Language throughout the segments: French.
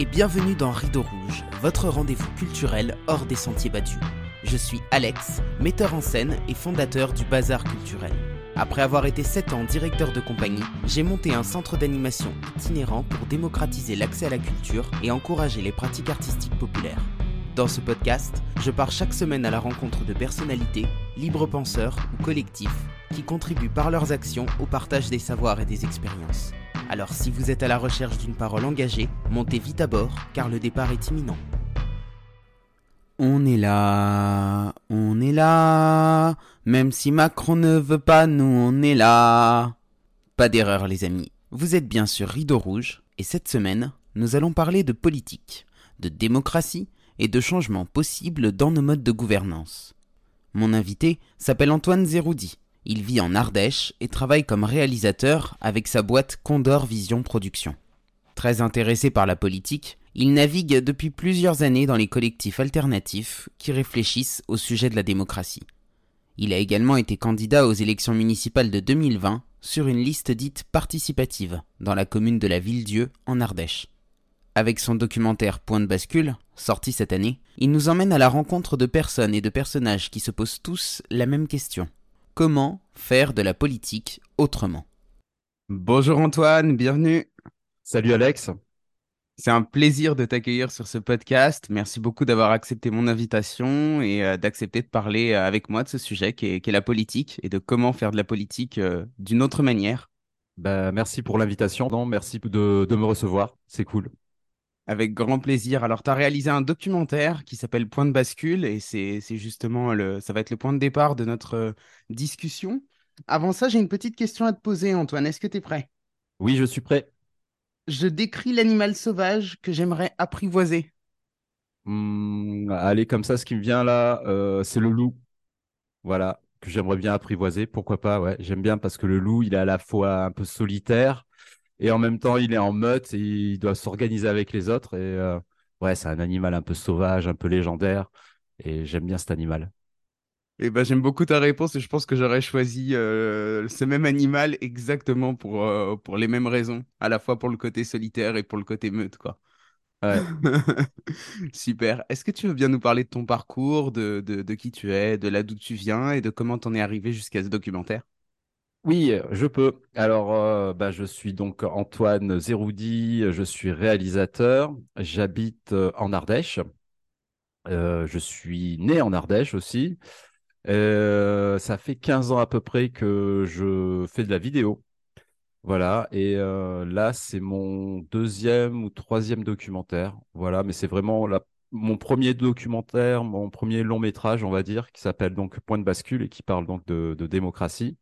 Et bienvenue dans Rideau Rouge, votre rendez-vous culturel hors des sentiers battus. Je suis Alex, metteur en scène et fondateur du Bazar Culturel. Après avoir été 7 ans directeur de compagnie, j'ai monté un centre d'animation itinérant pour démocratiser l'accès à la culture et encourager les pratiques artistiques populaires. Dans ce podcast, je pars chaque semaine à la rencontre de personnalités, libres penseurs ou collectifs qui contribuent par leurs actions au partage des savoirs et des expériences. Alors si vous êtes à la recherche d'une parole engagée, montez vite à bord car le départ est imminent. On est là, on est là, même si Macron ne veut pas, nous on est là. Pas d'erreur les amis, vous êtes bien sur Rideau Rouge, et cette semaine, nous allons parler de politique, de démocratie et de changements possibles dans nos modes de gouvernance. Mon invité s'appelle Antoine Zeroudi. Il vit en Ardèche et travaille comme réalisateur avec sa boîte Condor Vision Production. Très intéressé par la politique, il navigue depuis plusieurs années dans les collectifs alternatifs qui réfléchissent au sujet de la démocratie. Il a également été candidat aux élections municipales de 2020 sur une liste dite participative dans la commune de la Ville-Dieu en Ardèche. Avec son documentaire Point de bascule, sorti cette année, il nous emmène à la rencontre de personnes et de personnages qui se posent tous la même question. Comment faire de la politique autrement Bonjour Antoine, bienvenue. Salut Alex. C'est un plaisir de t'accueillir sur ce podcast. Merci beaucoup d'avoir accepté mon invitation et euh, d'accepter de parler euh, avec moi de ce sujet qui est, la politique et de comment faire de la politique euh, d'une autre manière. Bah, merci pour l'invitation. merci de me recevoir. C'est cool. Avec grand plaisir. Alors, tu as réalisé un documentaire qui s'appelle Point de bascule et c'est justement le, ça va être le point de départ de notre euh, discussion. Avant ça, j'ai une petite question à te poser, Antoine. Est-ce que tu es prêt? Oui, je suis prêt. Je décris l'animal sauvage que j'aimerais apprivoiser. Mmh, allez, comme ça, ce qui me vient là, euh, c'est le loup. Voilà, que j'aimerais bien apprivoiser. Pourquoi pas, ouais. J'aime bien parce que le loup, il est à la fois un peu solitaire, et en même temps, il est en meute et il doit s'organiser avec les autres. Et euh, ouais, c'est un animal un peu sauvage, un peu légendaire. Et j'aime bien cet animal. Eh ben, j'aime beaucoup ta réponse et je pense que j'aurais choisi euh, ce même animal exactement pour, euh, pour les mêmes raisons, à la fois pour le côté solitaire et pour le côté meute, quoi. Ouais. Super. Est-ce que tu veux bien nous parler de ton parcours, de, de, de qui tu es, de là d'où tu viens et de comment tu en es arrivé jusqu'à ce documentaire? Oui, je peux. Alors, euh, bah, je suis donc Antoine Zeroudi, je suis réalisateur, j'habite euh, en Ardèche, euh, je suis né en Ardèche aussi. ça fait 15 ans à peu près que je fais de la vidéo. Voilà, et là, c'est mon deuxième ou troisième documentaire. Voilà, mais c'est vraiment mon premier documentaire, mon premier long métrage, on va dire, qui s'appelle donc Point de bascule et qui parle donc de démocratie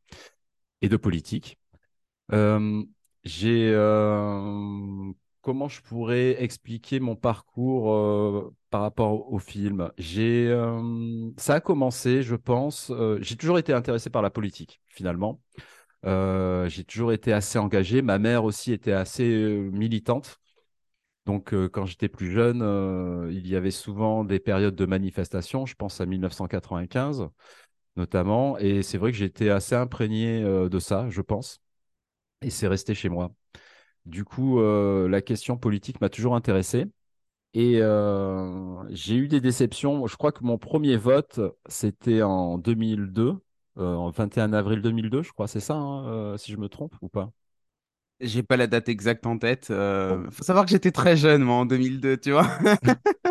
et de politique. Euh, j'ai euh, comment je pourrais expliquer mon parcours euh, par rapport au film? J'ai ça a commencé, je pense. j'ai toujours été intéressé par la politique, finalement. j'ai toujours été assez engagé. Ma mère aussi était assez militante. Donc, quand j'étais plus jeune, il y avait souvent des périodes de manifestation. Je pense à 1995 notamment. Et c'est vrai que j'étais assez imprégné euh, de ça, je pense. Et c'est resté chez moi. Du coup, euh, la question politique m'a toujours intéressé. Et euh, j'ai eu des déceptions. Je crois que mon premier vote, c'était en 2002, en 21 avril 2002, je crois. C'est ça, hein, si je me trompe ou pas? J'ai pas la date exacte en tête. Euh, faut savoir que j'étais très jeune, moi, en 2002, tu vois.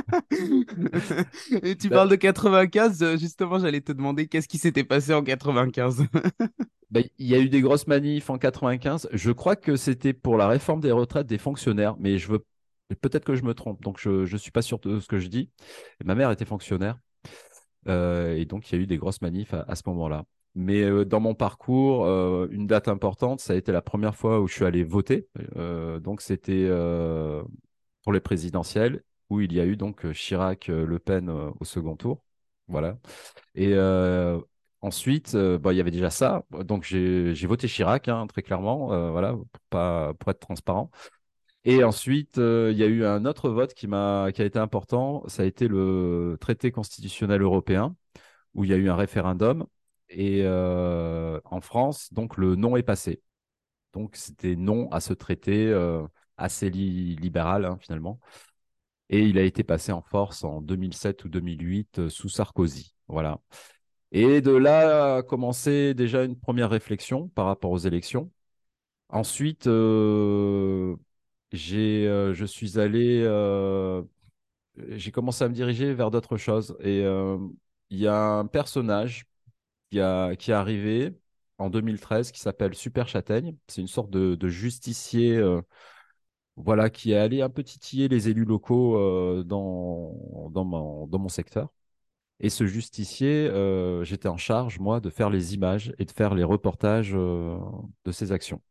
Et tu bah parles de 95, euh, justement, j'allais te demander qu'est-ce qui s'était passé en 95. Bah, il y a eu des grosses manifs en 95. Je crois que c'était pour la réforme des retraites des fonctionnaires, mais je veux peut-être que je me trompe, donc je ne suis pas sûr de ce que je dis. ma mère était fonctionnaire. Euh, et donc, il y a eu des grosses manifs à ce moment-là. Mais euh, dans mon parcours, euh, une date importante, ça a été la première fois où je suis allé voter. Donc c'était pour les présidentielles où il y a eu donc Chirac, Le Pen au second tour. Voilà. Et ensuite, bah, il y avait déjà ça. Donc j'ai voté Chirac, hein, très clairement, voilà, pour, être transparent. Et ensuite, il y a eu un autre vote qui, m'a, qui a été important. Ça a été le traité constitutionnel européen, où il y a eu un référendum et euh, en France, donc le non est passé. Donc c'était non à ce traité. Euh, assez li- libéral hein, finalement. Et il a été passé en force en 2007 ou 2008 euh, sous Sarkozy. Voilà. Et de là a commencé déjà une première réflexion par rapport aux élections. Ensuite, euh, j'ai, euh, je suis allé, j'ai commencé à me diriger vers d'autres choses. Et il y a un personnage qui, a, qui est arrivé en 2013 qui s'appelle Super Châtaigne. C'est une sorte de, justicier voilà, qui est allé un peu titiller les élus locaux euh, dans, dans, mon, dans mon secteur. Et ce justicier, euh, j'étais en charge, moi, de faire les images et de faire les reportages euh, de ses actions.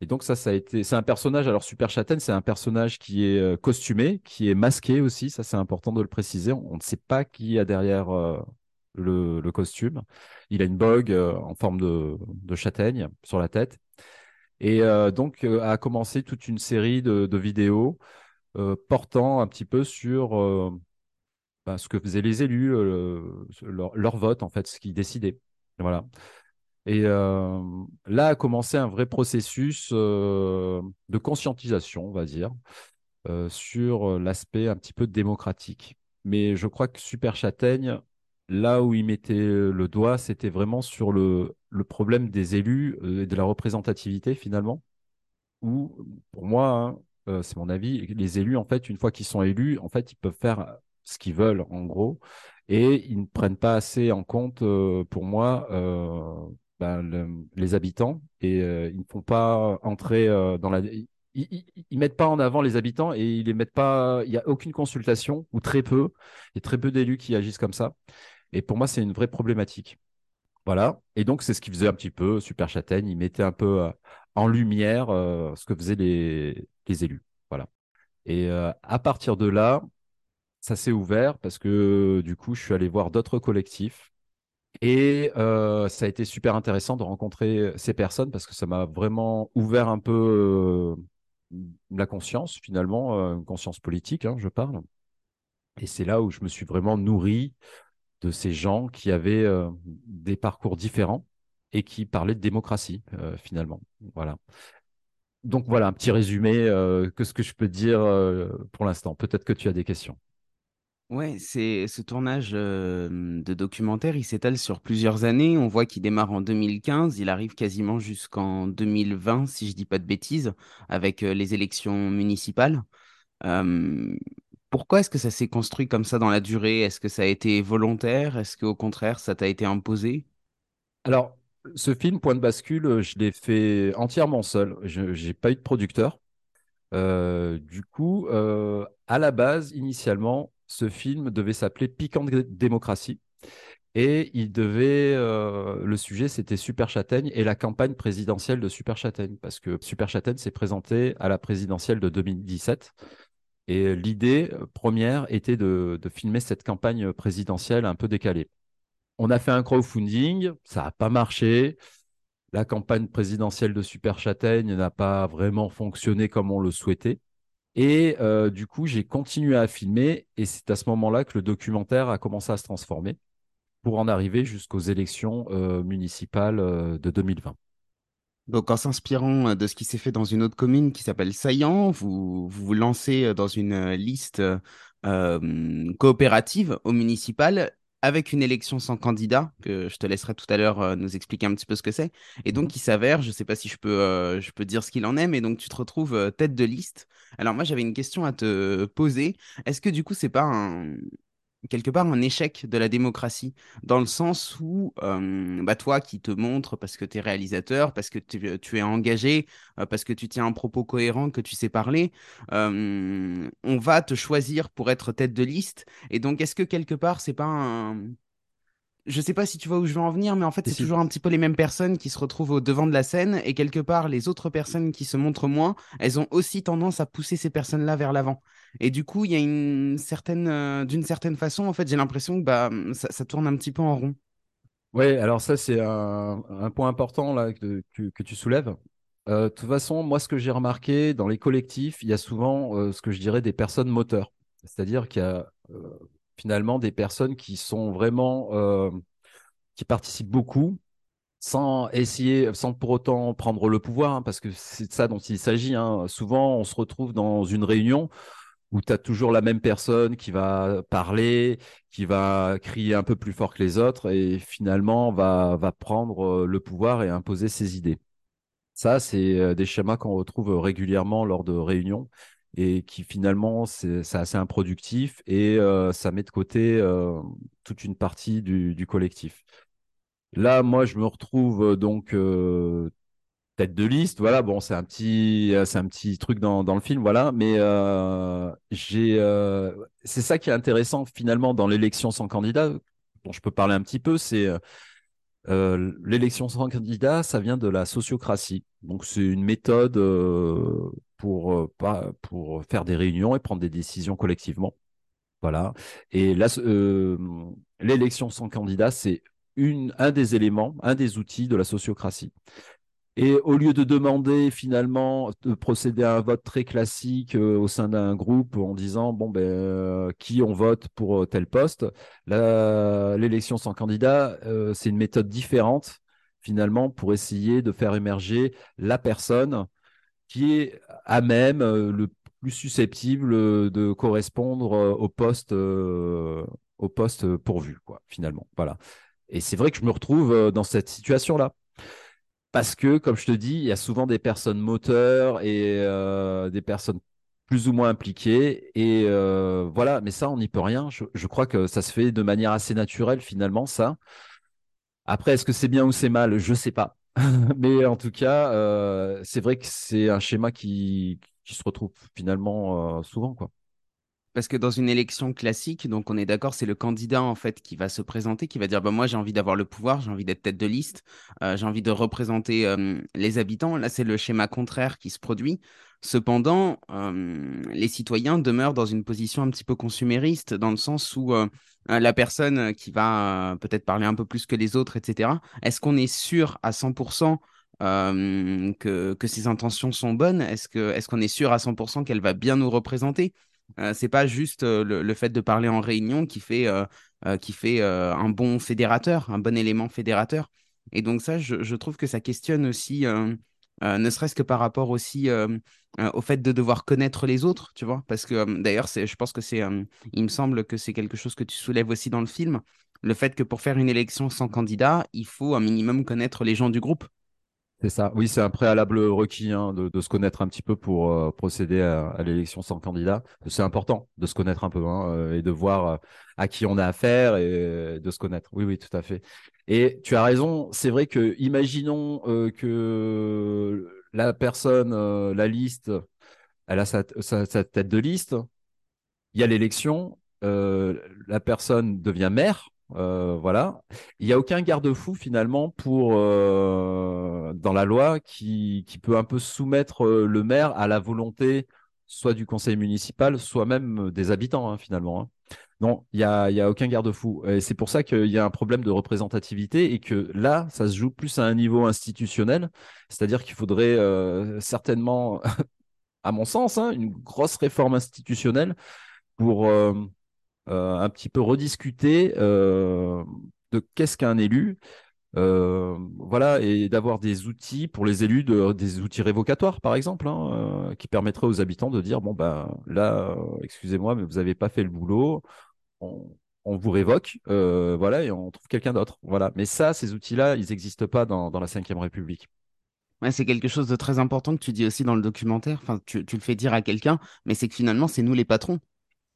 Et donc ça, ça a été, c'est un personnage. Alors Super Châtaigne, c'est un personnage qui est costumé, qui est masqué aussi. Ça, c'est important de le préciser. On, ne sait pas qui a derrière le, costume. Il a une bogue en forme de, de châtaigne sur la tête. Et euh, donc euh, a commencé toute une série de, vidéos euh, portant un petit peu sur bah, ce que faisaient les élus, leur, leur vote en fait, ce qu'ils décidaient. Voilà. Et là a commencé un vrai processus de conscientisation, on va dire, sur l'aspect un petit peu démocratique. Mais je crois que Super Châtaigne, là où il mettait le doigt, c'était vraiment sur le, problème des élus euh, et de la représentativité finalement, où pour moi, hein, euh, c'est mon avis, les élus, en fait, une fois qu'ils sont élus, en fait, ils peuvent faire ce qu'ils veulent, en gros, et ils ne prennent pas assez en compte, euh, pour moi, euh, ben, le- les habitants, et euh, ils ne font pas entrer euh, dans la... Ils, mettent pas en avant les habitants et ils les mettent pas. Il n'y a aucune consultation ou très peu. Il y très peu d'élus qui agissent comme ça. Et pour moi, c'est une vraie problématique. Voilà. Et donc, c'est ce qu'il faisait un petit peu, Super Châtaigne. Il mettait un peu euh, en lumière euh, ce que faisaient les, élus. Voilà. Et euh, à partir de là, ça s'est ouvert parce que du coup, je suis allé voir d'autres collectifs. Et ça a été super intéressant de rencontrer ces personnes parce que ça m'a vraiment ouvert un peu la conscience, finalement, une conscience politique, hein, je parle. Et c'est là où je me suis vraiment nourri de ces gens qui avaient euh, des parcours différents et qui parlaient de démocratie, euh, finalement. Voilà. Donc voilà, un petit résumé euh, que ce que je peux dire euh, pour l'instant. Peut-être que tu as des questions. Ouais, c'est ce tournage de documentaire, il s'étale sur plusieurs années. On voit qu'il démarre en 2015, il arrive quasiment jusqu'en 2020, si je dis pas de bêtises, avec les élections municipales. Pourquoi est-ce que ça s'est construit comme ça dans la durée? Est-ce que ça a été volontaire? Est-ce qu'au contraire, ça t'a été imposé? Alors, ce film, Point de bascule, euh, je l'ai fait entièrement seul. Je n'ai pas eu de producteur. Euh, du coup, euh, à la base, initialement, ce film devait s'appeler Piquante démocratie. Et il devait, le sujet, c'était Super Châtaigne et la campagne présidentielle de Super Châtaigne, parce que Super Châtaigne s'est présenté à la présidentielle de 2017. Et l'idée euh, première était de, filmer cette campagne présidentielle un peu décalée. On a fait un crowdfunding, ça n'a pas marché. La campagne présidentielle de Super Châtaigne n'a pas vraiment fonctionné comme on le souhaitait. Et euh, du coup, j'ai continué à filmer et c'est à ce moment-là que le documentaire a commencé à se transformer pour en arriver jusqu'aux élections euh, municipales euh, de 2020. Donc, en s'inspirant euh, de ce qui s'est fait dans une autre commune qui s'appelle Saillant, vous vous, lancez euh, dans une euh, liste coopérative au municipal avec une élection sans candidat, que je te laisserai tout à l'heure nous expliquer un petit peu ce que c'est. Et donc, il s'avère, je ne sais pas si je peux, je peux dire ce qu'il en est, mais donc tu te retrouves tête de liste. Alors, moi, j'avais une question à te poser. Est-ce que du coup, c'est pas un, quelque part un échec de la démocratie, dans le sens où euh, bah, toi qui te montres parce que tu es réalisateur, parce que tu, tu es engagé, euh, parce que tu tiens un propos cohérent, que tu sais parler, euh, on va te choisir pour être tête de liste. Et donc, est-ce que quelque part, c'est pas un... Je sais pas si tu vois où je veux en venir, mais en fait, c'est si- toujours un petit peu les mêmes personnes qui se retrouvent au devant de la scène, et quelque part, les autres personnes qui se montrent moins, elles ont aussi tendance à pousser ces personnes-là vers l'avant. Et du coup, il y a une certaine, euh, d'une certaine façon, en fait, j'ai l'impression que bah, ça, ça tourne un petit peu en rond. Ouais, alors ça, c'est un, point important là, que, tu soulèves. Euh, de toute façon, moi, ce que j'ai remarqué dans les collectifs, il y a souvent euh, ce que je dirais des personnes moteurs. C'est-à-dire qu'il y a finalement des personnes qui sont vraiment, qui participent beaucoup sans essayer, sans pour autant prendre le pouvoir, hein, parce que c'est de ça dont il s'agit. Hein. Souvent, on se retrouve dans une réunion où tu as toujours la même personne qui va parler, qui va crier un peu plus fort que les autres et finalement va, prendre euh, le pouvoir et imposer ses idées. Ça, c'est euh, des schémas qu'on retrouve régulièrement lors de réunions et qui finalement, c'est assez improductif et euh, ça met de côté toute une partie du, collectif. Là, moi, je me retrouve donc tête de liste. Voilà, bon, c'est un petit, c'est un petit truc dans, dans le film, voilà. Mais euh, j'ai, euh, c'est ça qui est intéressant finalement dans l'élection sans candidat, dont je peux parler un petit peu. C'est euh, l'élection sans candidat, ça vient de la sociocratie. Donc c'est une méthode pour pas pour faire des réunions et prendre des décisions collectivement. Voilà. Et là, l'élection sans candidat, c'est une, un des éléments, un des outils de la sociocratie. Et au lieu de demander finalement de procéder à un vote très classique euh, au sein d'un groupe en disant bon ben euh, qui on vote pour euh, tel poste, l'élection sans candidat, c'est une méthode différente finalement pour essayer de faire émerger la personne qui est à même le plus susceptible de correspondre au poste au poste pourvu quoi finalement voilà. Et c'est vrai que je me retrouve dans cette situation là parce que, comme je te dis, il y a souvent des personnes moteurs et euh, des personnes plus ou moins impliquées. Et euh, voilà, mais ça, on n'y peut rien. Je, crois que ça se fait de manière assez naturelle, finalement, ça. Après, est-ce que c'est bien ou c'est mal? Je ne sais pas. mais en tout cas, euh, c'est vrai que c'est un schéma qui, qui se retrouve finalement souvent, quoi. Parce que dans une élection classique, donc on est d'accord, c'est le candidat en fait qui va se présenter, qui va dire bah, moi j'ai envie d'avoir le pouvoir, j'ai envie d'être tête de liste, euh, j'ai envie de représenter euh, les habitants. Là, c'est le schéma contraire qui se produit. Cependant, euh, les citoyens demeurent dans une position un petit peu consumériste, dans le sens où la personne qui va peut-être parler un peu plus que les autres, etc., est-ce qu'on est sûr à 100% que, que ses intentions sont bonnes? Est-ce qu'on est, est sûr à 100% qu'elle va bien nous représenter? Euh, c'est pas juste euh, le, fait de parler en réunion qui fait, euh, qui fait un bon fédérateur, un bon élément fédérateur. Et donc ça, je, trouve que ça questionne aussi, ne serait-ce que par rapport aussi au fait de devoir connaître les autres, tu vois. Parce que d'ailleurs, je pense que c'est, il me semble que c'est quelque chose que tu soulèves aussi dans le film, le fait que pour faire une élection sans candidat, il faut un minimum connaître les gens du groupe. C'est ça. Oui, c'est un préalable requis hein, de, se connaître un petit peu pour euh, procéder à, l'élection sans candidat. C'est important de se connaître un peu hein, euh, et de voir euh, à qui on a affaire et de se connaître. Oui, oui, tout à fait. Et tu as raison. C'est vrai que imaginons que la personne, la liste, elle a sa, tête de liste. Il y a l'élection. la personne devient maire euh, voilà. Il n'y a aucun garde-fou finalement pour euh, dans la loi qui, qui, peut un peu soumettre euh, le maire à la volonté soit du conseil municipal, soit même des habitants hein, finalement. Hein. Non, il n'y a, y a aucun garde-fou. Et c'est pour ça qu'il y a un problème de représentativité et que là, ça se joue plus à un niveau institutionnel. C'est-à-dire qu'il faudrait certainement, à mon sens, hein, une grosse réforme institutionnelle pour un petit peu rediscuter euh, de qu'est-ce qu'un élu. Euh, voilà, et d'avoir des outils pour les élus, de, des outils révocatoires, par exemple, hein, qui permettraient aux habitants de dire bon, ben là, excusez-moi, mais vous n'avez pas fait le boulot, on, vous révoque, voilà, et on trouve quelqu'un d'autre. Voilà. Mais ça, ces outils-là, ils n'existent pas dans, la Ve République. C'est quelque chose de très important que tu dis aussi dans le documentaire. Enfin, tu le fais dire à quelqu'un, mais c'est que finalement, c'est nous les patrons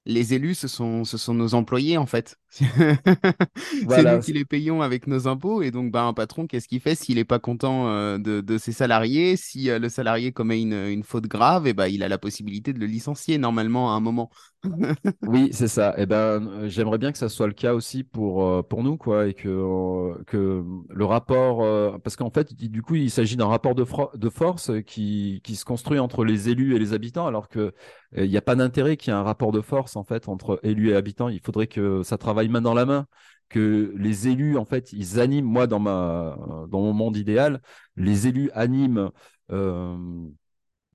les élus, ce sont, ce sont nos employés, en fait. c'est nous qui les payons avec nos impôts. Et donc, bah, un patron, qu'est-ce qu'il fait s'il n'est pas content euh, de, ses salariés? Si euh, le salarié commet une, faute grave, et bah, il a la possibilité de le licencier normalement à un moment. oui, c'est ça. Eh ben, euh, j'aimerais bien que ça soit le cas aussi pour, pour nous, quoi, et que, que le rapport, parce qu'en fait, du coup, il s'agit d'un rapport de, de force qui, qui se construit entre les élus et les habitants, alors que il n'y a pas d'intérêt qu'il y ait un rapport de force en fait entre élus et habitants. Il faudrait que ça travaille main dans la main, que les élus en fait ils animent. Moi dans ma dans mon monde idéal, les élus animent. Euh,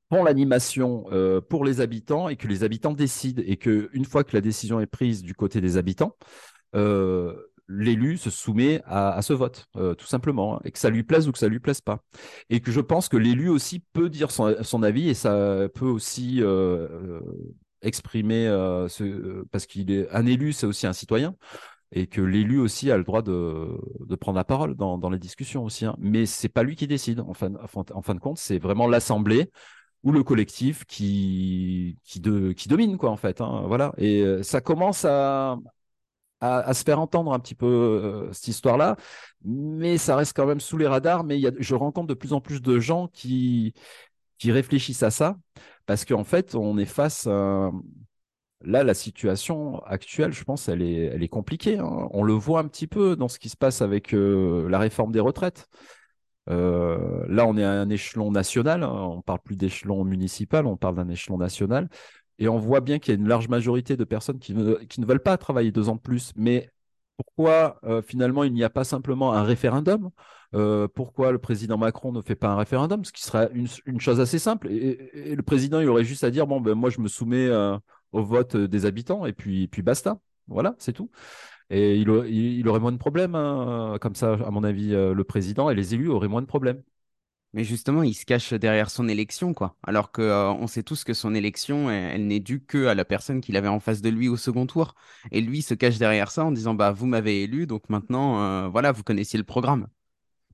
font l'animation euh, pour les habitants et que les habitants décident et que une fois que la décision est prise du côté des habitants, euh, l'élu se soumet à, ce vote, tout simplement, hein, et que ça lui plaise ou que ça lui plaise pas. Et que je pense que l'élu aussi peut dire son, avis et ça peut aussi exprimer ce, parce qu'il est un élu, c'est aussi un citoyen et que l'élu aussi a le droit de, prendre la parole dans, les discussions aussi. Hein. Mais c'est pas lui qui décide. En fin, en fin de compte, c'est vraiment l'assemblée ou le collectif qui qui, qui domine quoi en fait. Hein. voilà. Et euh, ça commence à, à, se faire entendre un petit peu euh, cette histoire-là, mais ça reste quand même sous les radars. Mais y je rencontre de plus en plus de gens qui qui réfléchissent à ça parce qu'en fait, on est face à Là, la situation actuelle, je pense, elle est, elle est compliquée. Hein. On le voit un petit peu dans ce qui se passe avec euh, la réforme des retraites. Euh, là, on est à un échelon national. Hein. On parle plus d'échelon municipal, on parle d'un échelon national. Et on voit bien qu'il y a une large majorité de personnes qui ne, veulent pas travailler deux ans de plus. Mais pourquoi euh, finalement il n'y a pas simplement un référendum? Pourquoi le président Macron ne fait pas un référendum? Ce qui serait une, chose assez simple. Et, le président, il aurait juste à dire bon, ben moi, je me soumets au vote des habitants et puis, puis basta. Voilà, c'est tout. Et il, il, aurait moins de problèmes, hein, comme ça, à mon avis, euh, le président et les élus auraient moins de problèmes. Mais justement, il se cache derrière son élection, quoi. Alors que euh, on sait tous que son élection, elle, n'est due que à la personne qu'il avait en face de lui au second tour. Et lui se cache derrière ça en disant, bah, vous m'avez élu, donc maintenant, euh, voilà, vous connaissiez le programme.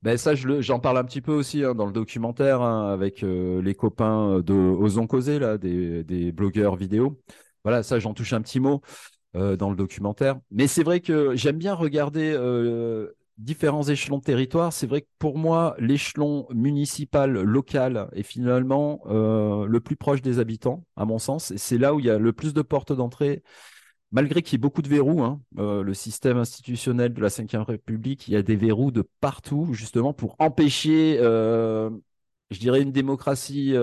Ben ça, j'en parle un petit peu aussi hein, dans le documentaire hein, avec les copains de Osons Causer, là, des, des blogueurs vidéo. Voilà, ça, j'en touche un petit mot euh, dans le documentaire. Mais c'est vrai que j'aime bien regarder euh, différents échelons de territoire. C'est vrai que pour moi, l'échelon municipal, local est finalement euh, le plus proche des habitants, à mon sens. Et c'est là où il y a le plus de portes d'entrée. Malgré qu'il y ait beaucoup de verrous, hein, le système institutionnel de la Ve République, il y a des verrous de partout, justement, pour empêcher, je dirais, une démocratie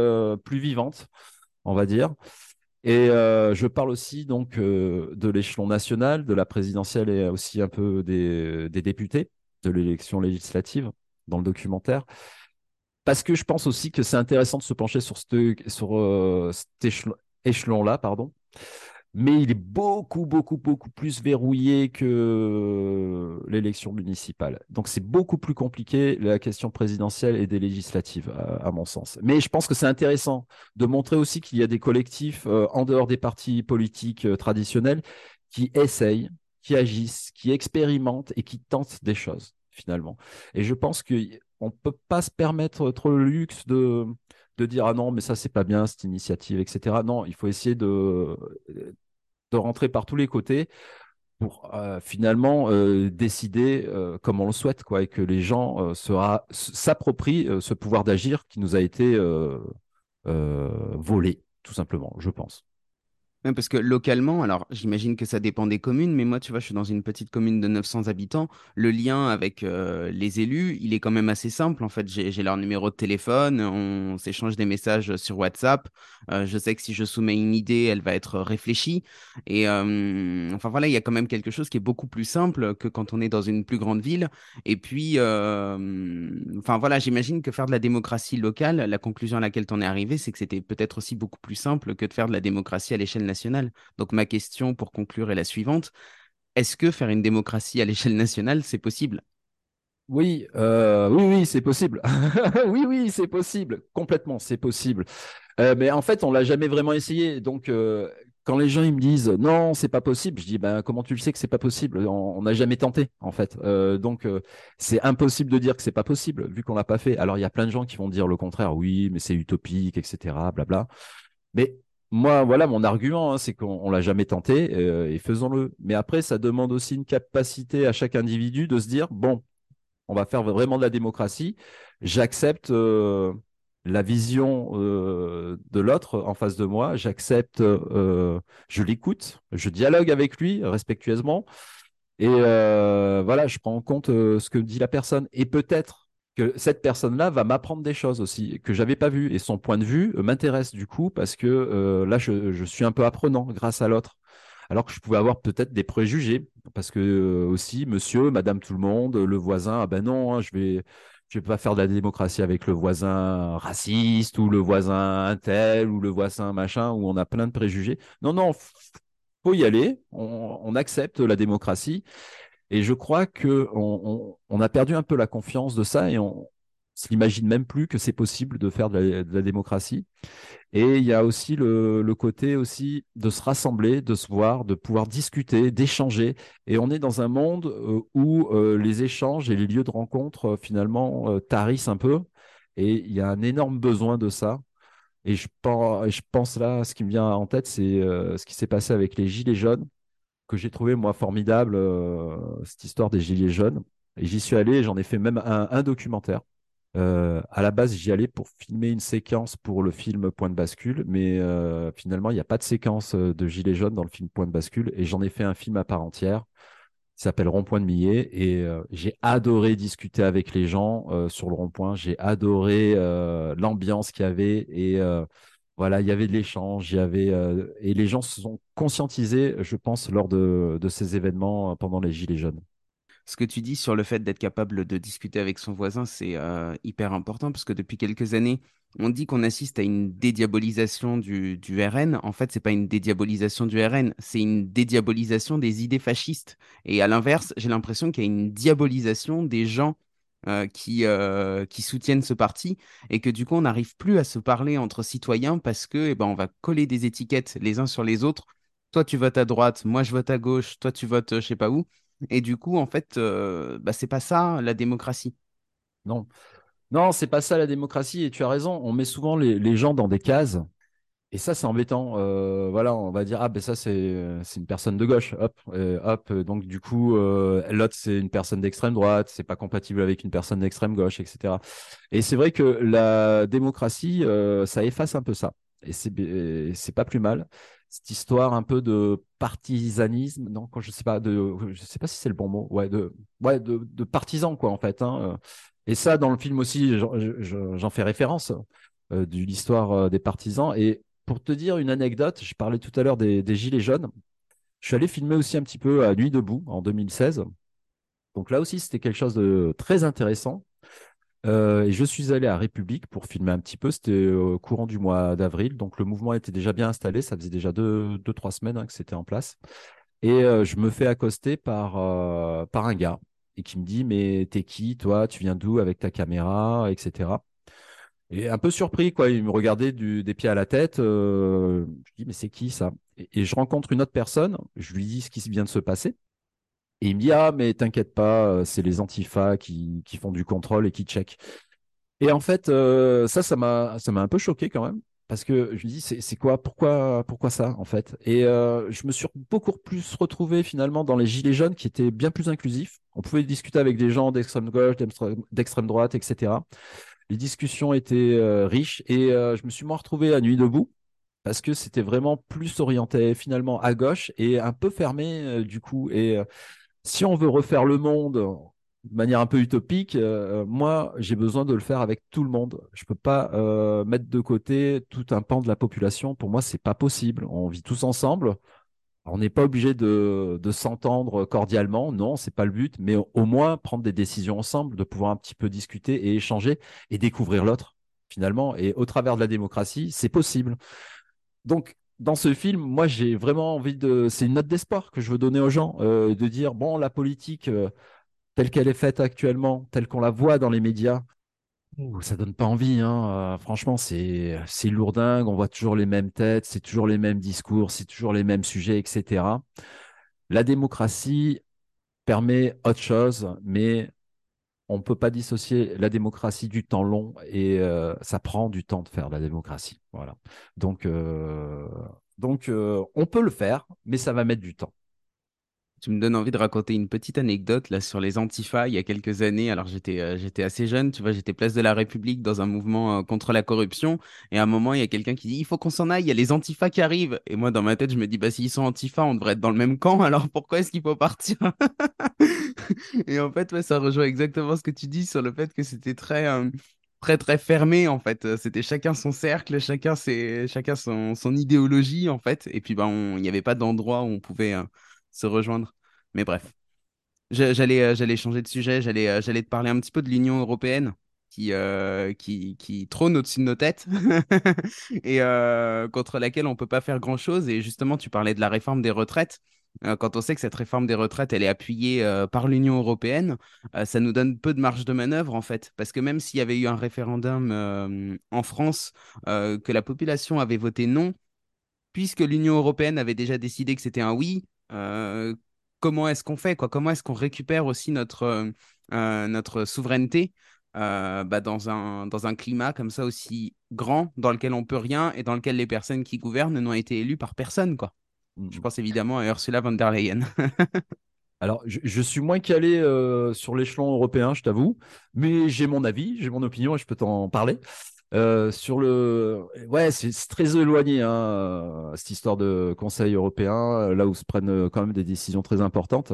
plus vivante, on va dire. Et euh, je parle aussi donc euh, de l'échelon national, de la présidentielle et aussi un peu des, députés de l'élection législative dans le documentaire. Parce que je pense aussi que c'est intéressant de se pencher sur, euh, cet échelon-là, pardon, mais il est beaucoup, beaucoup, beaucoup plus verrouillé que l'élection municipale. Donc c'est beaucoup plus compliqué la question présidentielle et des législatives, à, mon sens. Mais je pense que c'est intéressant de montrer aussi qu'il y a des collectifs euh, en dehors des partis politiques euh, traditionnels qui essayent, qui agissent, qui expérimentent et qui tentent des choses, finalement. Et je pense qu'on ne peut pas se permettre trop le luxe de de dire ah non mais ça c'est pas bien cette initiative etc non il faut essayer de de rentrer par tous les côtés pour euh, finalement euh, décider euh, comme on le souhaite, quoi, et que les gens s'approprient ce pouvoir d'agir qui nous a été volé, tout simplement, je pense parce que localement, alors j'imagine que ça dépend des communes, mais moi, tu vois, je suis dans une petite commune de 900 habitants. Le lien avec euh, les élus, il est quand même assez simple. En fait, j'ai leur numéro de téléphone, on s'échange des messages sur WhatsApp. Euh, je sais que si je soumets une idée, elle va être réfléchie. Et enfin voilà, il y a quand même quelque chose qui est beaucoup plus simple que quand on est dans une plus grande ville. Et puis, enfin voilà, j'imagine que faire de la démocratie locale, la conclusion à laquelle en es arrivé, c'est que c'était peut-être aussi beaucoup plus simple que de faire de la démocratie à l'échelle donc ma question pour conclure est la suivante. Est-ce que faire une démocratie à l'échelle nationale, c'est possible? Oui, euh, oui, oui, c'est possible. oui, oui, c'est possible. Complètement, c'est possible. Euh, mais en fait, on l'a jamais vraiment essayé. Donc, euh, quand les gens ils me disent non, c'est pas possible, je dis ben comment tu le sais que c'est pas possible? On n'a jamais tenté, en fait. donc, c'est impossible de dire que c'est pas possible vu qu'on l'a pas fait. Alors, il y a plein de gens qui vont dire le contraire. Oui, mais c'est utopique, etc. Blabla. Mais moi, voilà, mon argument, hein, c'est qu'on l'a jamais tenté euh, et faisons-le. Mais après, ça demande aussi une capacité à chaque individu de se dire bon, on va faire vraiment de la démocratie. J'accepte euh, la vision euh, de l'autre en face de moi. J'accepte, je l'écoute, je dialogue avec lui respectueusement. Et voilà, je prends en compte ce que dit la personne. Et peut-être que cette personne-là va m'apprendre des choses aussi que j'avais pas vues et son point de vue euh, m'intéresse du coup parce que euh, là je, suis un peu apprenant grâce à l'autre. Alors que je pouvais avoir peut-être des préjugés parce que euh, aussi monsieur madame tout le monde le voisin ah ben non hein, je vais je vais pas faire de la démocratie avec le voisin raciste ou le voisin intel ou le voisin machin où on a plein de préjugés. Non non faut y aller. On accepte la démocratie Et je crois que on, a perdu un peu la confiance de ça et on s'imagine même plus que c'est possible de faire de la, démocratie. Et il y a aussi le, côté aussi de se rassembler, de se voir, de pouvoir discuter, d'échanger. Et on est dans un monde euh, où euh, les échanges et les lieux de rencontre euh, finalement tarissent un peu. Et il y a un énorme besoin de ça. Et je pense, là, ce qui me vient en tête, c'est ce qui s'est passé avec les Gilets jaunes, que j'ai trouvé, moi, formidable, euh, cette histoire des Gilets jaunes. Et j'y suis allé, j'en ai fait même un, documentaire. Euh, à la base, j'y allais pour filmer une séquence pour le film Point de bascule, mais euh, finalement, il n'y a pas de séquence de Gilets jaunes dans le film Point de bascule, et j'en ai fait un film à part entière qui s'appelle Rond-Point de Millet, et j'ai adoré discuter avec les gens sur le rond-point, j'ai adoré l'ambiance qu'il y avait, et voilà, il y avait de l'échange, il y avait et les gens se sont conscientisés, je pense, lors de, ces événements pendant les Gilets jaunes ce que tu dis sur le fait d'être capable de discuter avec son voisin, c'est euh, hyper important parce que depuis quelques années, on dit qu'on assiste à une dédiabolisation du, du RN. En fait, c'est pas une dédiabolisation du RN, c'est une dédiabolisation des idées fascistes. Et à l'inverse, j'ai l'impression qu'il y a une diabolisation des gens euh, qui, euh, qui soutiennent ce parti et que du coup, on n'arrive plus à se parler entre citoyens parce que eh ben, on va coller des étiquettes les uns sur les autres. Toi, tu votes à droite, moi, je vote à gauche, toi, tu votes je sais pas où. Et du coup, en fait, euh, bah, c'est pas ça la démocratie. Non, non, c'est pas ça la démocratie. Et tu as raison, on met souvent les gens dans des cases. Et ça, c'est embêtant. Euh, voilà, on va dire ah ben ça c'est c'est une personne de gauche. Hop, euh, hop. Donc du coup, euh, l'autre c'est une personne d'extrême droite. C'est pas compatible avec une personne d'extrême gauche, etc. Et c'est vrai que la démocratie, euh, ça efface un peu ça. Et c'est pas plus mal cette histoire un peu de partisanisme, non, quand je sais pas, je sais pas si c'est le bon mot, ouais, de, ouais, de, de partisan quoi en fait. Hein. Et ça, dans le film aussi, j'en fais référence euh, de l'histoire euh, des partisans. Et pour te dire une anecdote, je parlais tout à l'heure des, gilets jaunes. Je suis allé filmer aussi un petit peu à Nuit debout en 2016. Donc là aussi, c'était quelque chose de très intéressant. Euh, et je suis allé à République pour filmer un petit peu. C'était au courant du mois d'avril. Donc le mouvement était déjà bien installé. Ça faisait déjà deux, deux trois semaines hein, que c'était en place. Et euh, je me fais accoster par, euh, par un gars et qui me dit Mais t'es qui, toi? Tu viens d'où avec ta caméra, etc. Et un peu surpris, quoi. Il me regardait des pieds à la tête. Euh, je dis Mais c'est qui ça? Et, je rencontre une autre personne. Je lui dis ce qui vient de se passer. Et il me dit, ah, mais t'inquiète pas, euh, c'est les antifas qui, qui, font du contrôle et qui check. Et en fait, euh, ça, ça m'a, ça m'a un peu choqué quand même. Parce que je me dis, c'est quoi, pourquoi, pourquoi ça, en fait? Et euh, je me suis beaucoup plus retrouvé finalement dans les Gilets jaunes qui étaient bien plus inclusifs. On pouvait discuter avec des gens d'extrême gauche, d'extrême droite, etc. Les discussions étaient euh, riches et euh, je me suis moins retrouvé à Nuit debout parce que c'était vraiment plus orienté finalement à gauche et un peu fermé euh, du coup. Et si on veut refaire le monde de manière un peu utopique, moi, j'ai besoin de le faire avec tout le monde. Je peux pas mettre de côté tout un pan de la population. Pour moi, c'est pas possible. On vit tous ensemble. On n'est pas obligé de, s'entendre cordialement, non, c'est pas le but, mais au, au, moins prendre des décisions ensemble, de pouvoir un petit peu discuter et échanger et découvrir l'autre finalement. Et au travers de la démocratie, c'est possible. Donc, dans ce film, moi, j'ai vraiment envie de. C'est une note d'espoir que je veux donner aux gens, euh, de dire bon, la politique euh, telle qu'elle est faite actuellement, telle qu'on la voit dans les médias, ouh, ça donne pas envie. Hein. Euh, franchement, c'est lourdingue. On voit toujours les mêmes têtes, c'est toujours les mêmes discours, c'est toujours les mêmes sujets, etc. La démocratie permet autre chose, mais on ne peut pas dissocier la démocratie du temps long et euh, ça prend du temps de faire la démocratie. Voilà. Donc, donc euh, on peut le faire, mais ça va mettre du temps. Tu me donnes envie de raconter une petite anecdote là sur les antifas il y a quelques années. Alors j'étais euh, j'étais assez jeune, tu vois, j'étais place de la République dans un mouvement euh, contre la corruption. Et à un moment il y a quelqu'un qui dit il faut qu'on s'en aille, il y a les antifas qui arrivent. Et moi dans ma tête je me dis bah s'ils sont antifas on devrait être dans le même camp. Alors pourquoi est-ce qu'il faut partir? Et en fait ouais, ça rejoint exactement ce que tu dis sur le fait que c'était très euh, très très fermé en fait. C'était chacun son cercle, chacun ses chacun son, son idéologie en fait. Et puis bah il n'y avait pas d'endroit où on pouvait se rejoindre. Mais bref, j'allais euh, j'allais changer de sujet, j'allais euh, j'allais te parler un petit peu de l'Union européenne qui, euh, qui, qui trône au-dessus de nos têtes et contre laquelle on peut pas faire grand-chose. Et justement, tu parlais de la réforme des retraites. Quand on sait que cette réforme des retraites, elle est appuyée par l'Union européenne, ça nous donne peu de marge de manœuvre en fait. Parce que même s'il y avait eu un référendum en France, que la population avait voté non, puisque l'Union européenne avait déjà décidé que c'était un oui, comment est-ce qu'on fait quoi? Comment est-ce qu'on récupère aussi notre, notre souveraineté bah, dans un, dans un climat comme ça aussi grand, dans lequel on peut rien et dans lequel les personnes qui gouvernent n'ont été élues par personne quoi? Je pense évidemment à Ursula von der Leyen. Alors, je, suis moins calé euh, sur l'échelon européen, je t'avoue, mais j'ai mon avis, j'ai mon opinion et je peux t'en parler. Euh, sur le, ouais, c'est très éloigné hein, cette histoire de Conseil européen, là où se prennent quand même des décisions très importantes.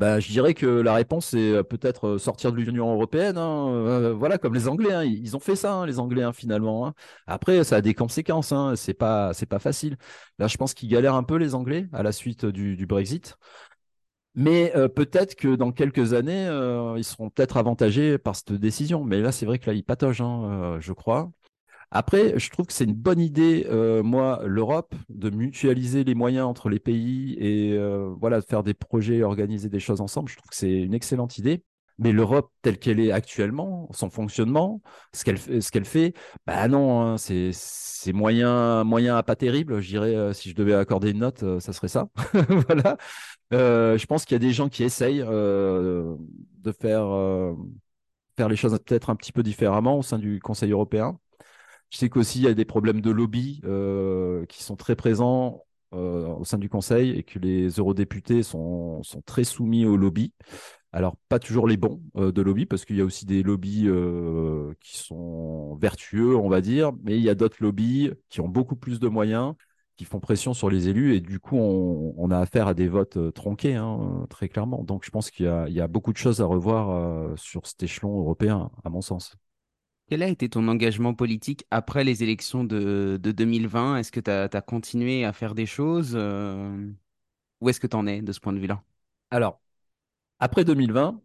Bah, je dirais que la réponse c'est euh, peut-être euh, sortir de l'Union européenne. Hein, euh, voilà, comme les Anglais, hein, ils ont fait ça, les Anglais finalement. Après, ça a des conséquences. c'est pas, pas facile. Là, je pense qu'ils galèrent un peu les Anglais à la suite du, Brexit. Mais peut-être que dans quelques années, ils seront peut-être avantagés par cette décision. Mais là, c'est vrai que là, ils patogent, je crois. Après, je trouve que c'est une bonne idée, euh, moi, l'Europe, de mutualiser les moyens entre les pays et euh, voilà, de faire des projets, organiser des choses ensemble. Je trouve que c'est une excellente idée. Mais l'Europe telle qu'elle est actuellement, son fonctionnement, ce qu'elle ce qu'elle fait, bah non, hein, c'est c'est moyen moyen à pas terrible. Je dirais euh, si je devais accorder une note, ça serait ça. voilà. je pense qu'il y a des gens qui essayent de faire faire les choses peut-être un petit peu différemment au sein du Conseil européen. Je sais qu'aussi, il y a des problèmes de lobby euh, qui sont très présents euh, au sein du Conseil et que les eurodéputés sont, très soumis au lobby. Alors, pas toujours les bons euh, de lobby, parce qu'il y a aussi des lobbies qui sont vertueux, on va dire, mais il y a d'autres lobbies qui ont beaucoup plus de moyens, qui font pression sur les élus, et du coup, on, a affaire à des votes tronqués, hein, très clairement. Donc, je pense qu'il y, a beaucoup de choses à revoir sur cet échelon européen, à mon sens. Quel a été ton engagement politique après les élections de, 2020 Est-ce que tu as, continué à faire des choses euh, Où est-ce que tu en es de ce point de vue-là? Alors, après 2020,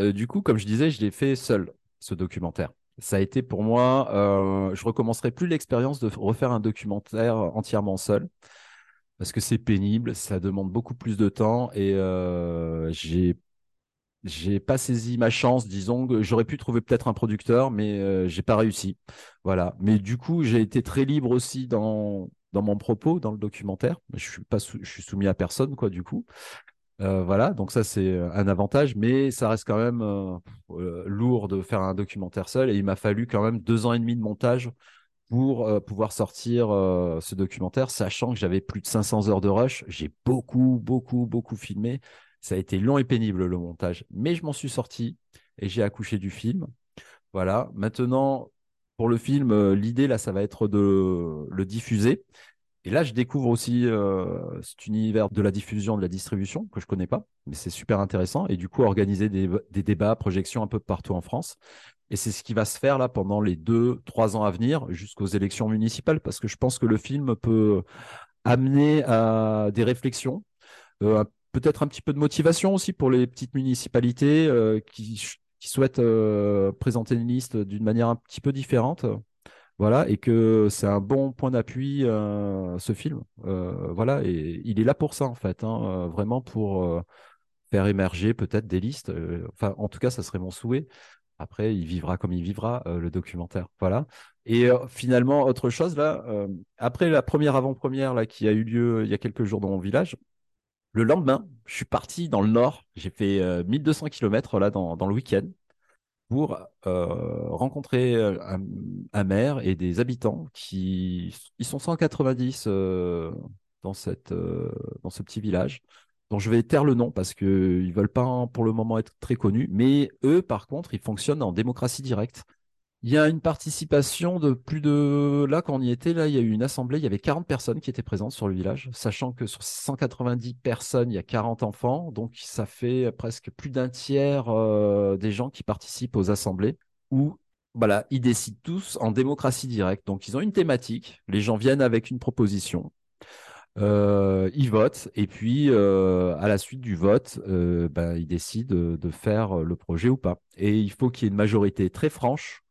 euh, du coup, comme je disais, je l'ai fait seul, ce documentaire. Ça a été pour moi, euh, je recommencerai plus l'expérience de refaire un documentaire entièrement seul parce que c'est pénible, ça demande beaucoup plus de temps et j'ai j'ai pas saisi ma chance, disons j'aurais pu trouver peut-être un producteur, mais euh, j'ai pas réussi. Voilà. Mais du coup, j'ai été très libre aussi dans, dans mon propos, dans le documentaire. Je suis pas je suis soumis à personne, quoi, du coup. Euh, voilà, donc ça c'est euh, un avantage, mais ça reste quand même lourd de faire un documentaire seul. Et il m'a fallu quand même deux ans et demi de montage pour pouvoir sortir ce documentaire, sachant que j'avais plus de 500 heures de rush. J'ai beaucoup, beaucoup, beaucoup filmé. Ça a été long et pénible le montage, mais je m'en suis sorti et j'ai accouché du film. Voilà. Maintenant, pour le film, euh, l'idée là, ça va être de le diffuser. Et là, je découvre aussi euh, cet univers de la diffusion, de la distribution que je connais pas, mais c'est super intéressant. Et du coup, organiser des, des, débats, projections un peu partout en France. Et c'est ce qui va se faire là pendant les deux, trois ans à venir, jusqu'aux élections municipales, parce que je pense que le film peut amener à des réflexions, euh, peut-être un petit peu de motivation aussi pour les petites municipalités euh, qui, souhaitent euh, présenter une liste d'une manière un petit peu différente. Voilà, et que c'est un bon point d'appui, euh, ce film. voilà, et il est là pour ça, en fait, hein, vraiment pour faire émerger peut-être des listes. enfin, en tout cas, ça serait mon souhait. Après, il vivra comme il vivra, le documentaire. Voilà. Et finalement, autre chose, là, après la première avant-première qui a eu lieu il y a quelques jours dans mon village, le lendemain, je suis parti dans le nord. J'ai fait 1200 euh, km là dans, le week-end pour euh, rencontrer euh, un, maire et des habitants qui ils sont 190 dans cette dans ce petit village dont je vais taire le nom parce qu'ils veulent pas pour le moment être très connus. Mais eux, par contre, ils fonctionnent en démocratie directe. Il y a une participation de plus de... Là, quand on y était, là, il y a eu une assemblée, il y avait 40 personnes qui étaient présentes sur le village, sachant que sur 190 personnes, il y a 40 enfants, donc ça fait presque plus d'un tiers euh, des gens qui participent aux assemblées, où voilà, ils décident tous en démocratie directe. Donc, ils ont une thématique, les gens viennent avec une proposition, euh, ils votent et puis euh, à la suite du vote, ben, ils décident de, faire le projet ou pas. Et il faut qu'il y ait une majorité très franche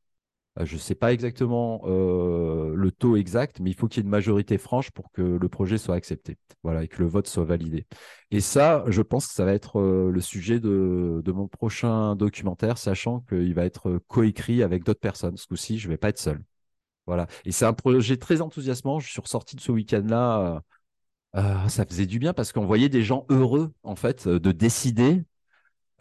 Je ne sais pas exactement euh, le taux exact, mais il faut qu'il y ait une majorité franche pour que le projet soit accepté. Voilà, et que le vote soit validé. Et ça, je pense que ça va être euh, le sujet de, mon prochain documentaire, sachant qu'il va être coécrit avec d'autres personnes. Ce coup-ci, je ne vais pas être seul. Voilà. Et c'est un projet très enthousiasmant. Je suis ressorti de ce week-end-là. euh, euh, ça faisait du bien parce qu'on voyait des gens heureux, en fait, euh, de décider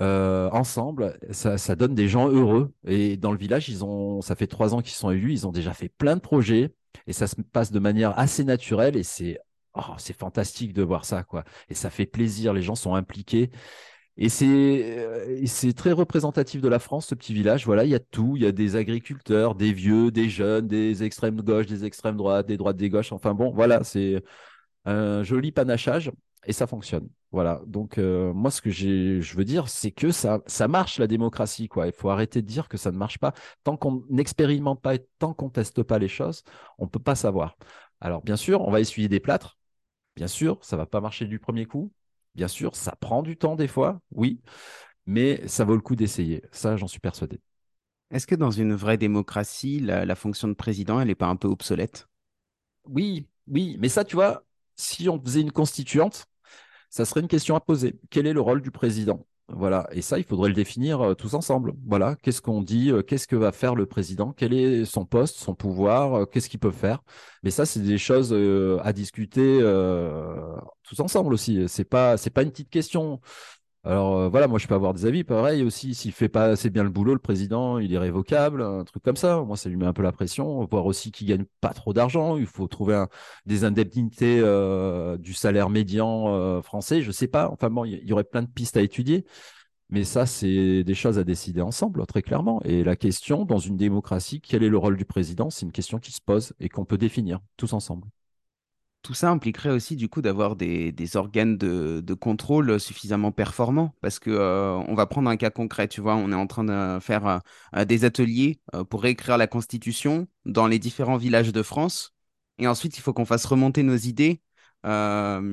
euh, ensemble. Ça, donne des gens heureux. Et dans le village, ils ont, ça fait trois ans qu'ils sont élus. Ils ont déjà fait plein de projets et ça se passe de manière assez naturelle. Et c'est, oh, c'est fantastique de voir ça, quoi. Et ça fait plaisir. Les gens sont impliqués. Et c'est euh, c'est très représentatif de la France, ce petit village. Voilà, il y a tout. Il y a des agriculteurs, des vieux, des jeunes, des extrêmes gauche, des extrêmes droite, des droites, des gauches. Enfin bon, voilà, c'est un joli panachage et ça fonctionne. Voilà. Donc euh, moi, ce que j'ai, je veux dire, c'est que ça, ça marche la démocratie, quoi. Il faut arrêter de dire que ça ne marche pas. Tant qu'on n'expérimente pas et tant qu'on teste pas les choses, on peut pas savoir. Alors bien sûr, on va essuyer des plâtres. Bien sûr, ça va pas marcher du premier coup. Bien sûr, ça prend du temps des fois, oui, mais ça vaut le coup d'essayer. Ça, j'en suis persuadé. Est-ce que dans une vraie démocratie, la, la fonction de président, elle n'est pas un peu obsolète? Oui, oui, mais ça, tu vois, si on faisait une constituante, ça serait une question à poser. Quel est le rôle du président? Voilà, et ça, il faudrait le définir euh, tous ensemble. Voilà, qu'est-ce qu'on dit, euh, qu'est-ce que va faire le président, quel est son poste, son pouvoir, euh, qu'est-ce qu'il peut faire? Mais ça, c'est des choses à discuter tous ensemble aussi. C'est pas, c'est pas une petite question. Alors euh, voilà, moi je peux avoir des avis. Pareil aussi, s'il fait pas assez bien le boulot, le président, il est révocable, un truc comme ça. Moi, ça lui met un peu la pression. Voir aussi qu'il gagne pas trop d'argent. Il faut trouver des indemnités euh, du salaire médian euh, français. Je sais pas. Enfin bon, il y aurait plein de pistes à étudier. Mais ça, c'est des choses à décider ensemble, très clairement. Et la question, dans une démocratie, quel est le rôle du président? C'est une question qui se pose et qu'on peut définir tous ensemble. Tout ça impliquerait aussi du coup d'avoir des, des organes de, de contrôle suffisamment performants? Parce que euh, on va prendre un cas concret, tu vois, on est en train de faire euh, des ateliers euh, pour réécrire la Constitution dans les différents villages de France et ensuite il faut qu'on fasse remonter nos idées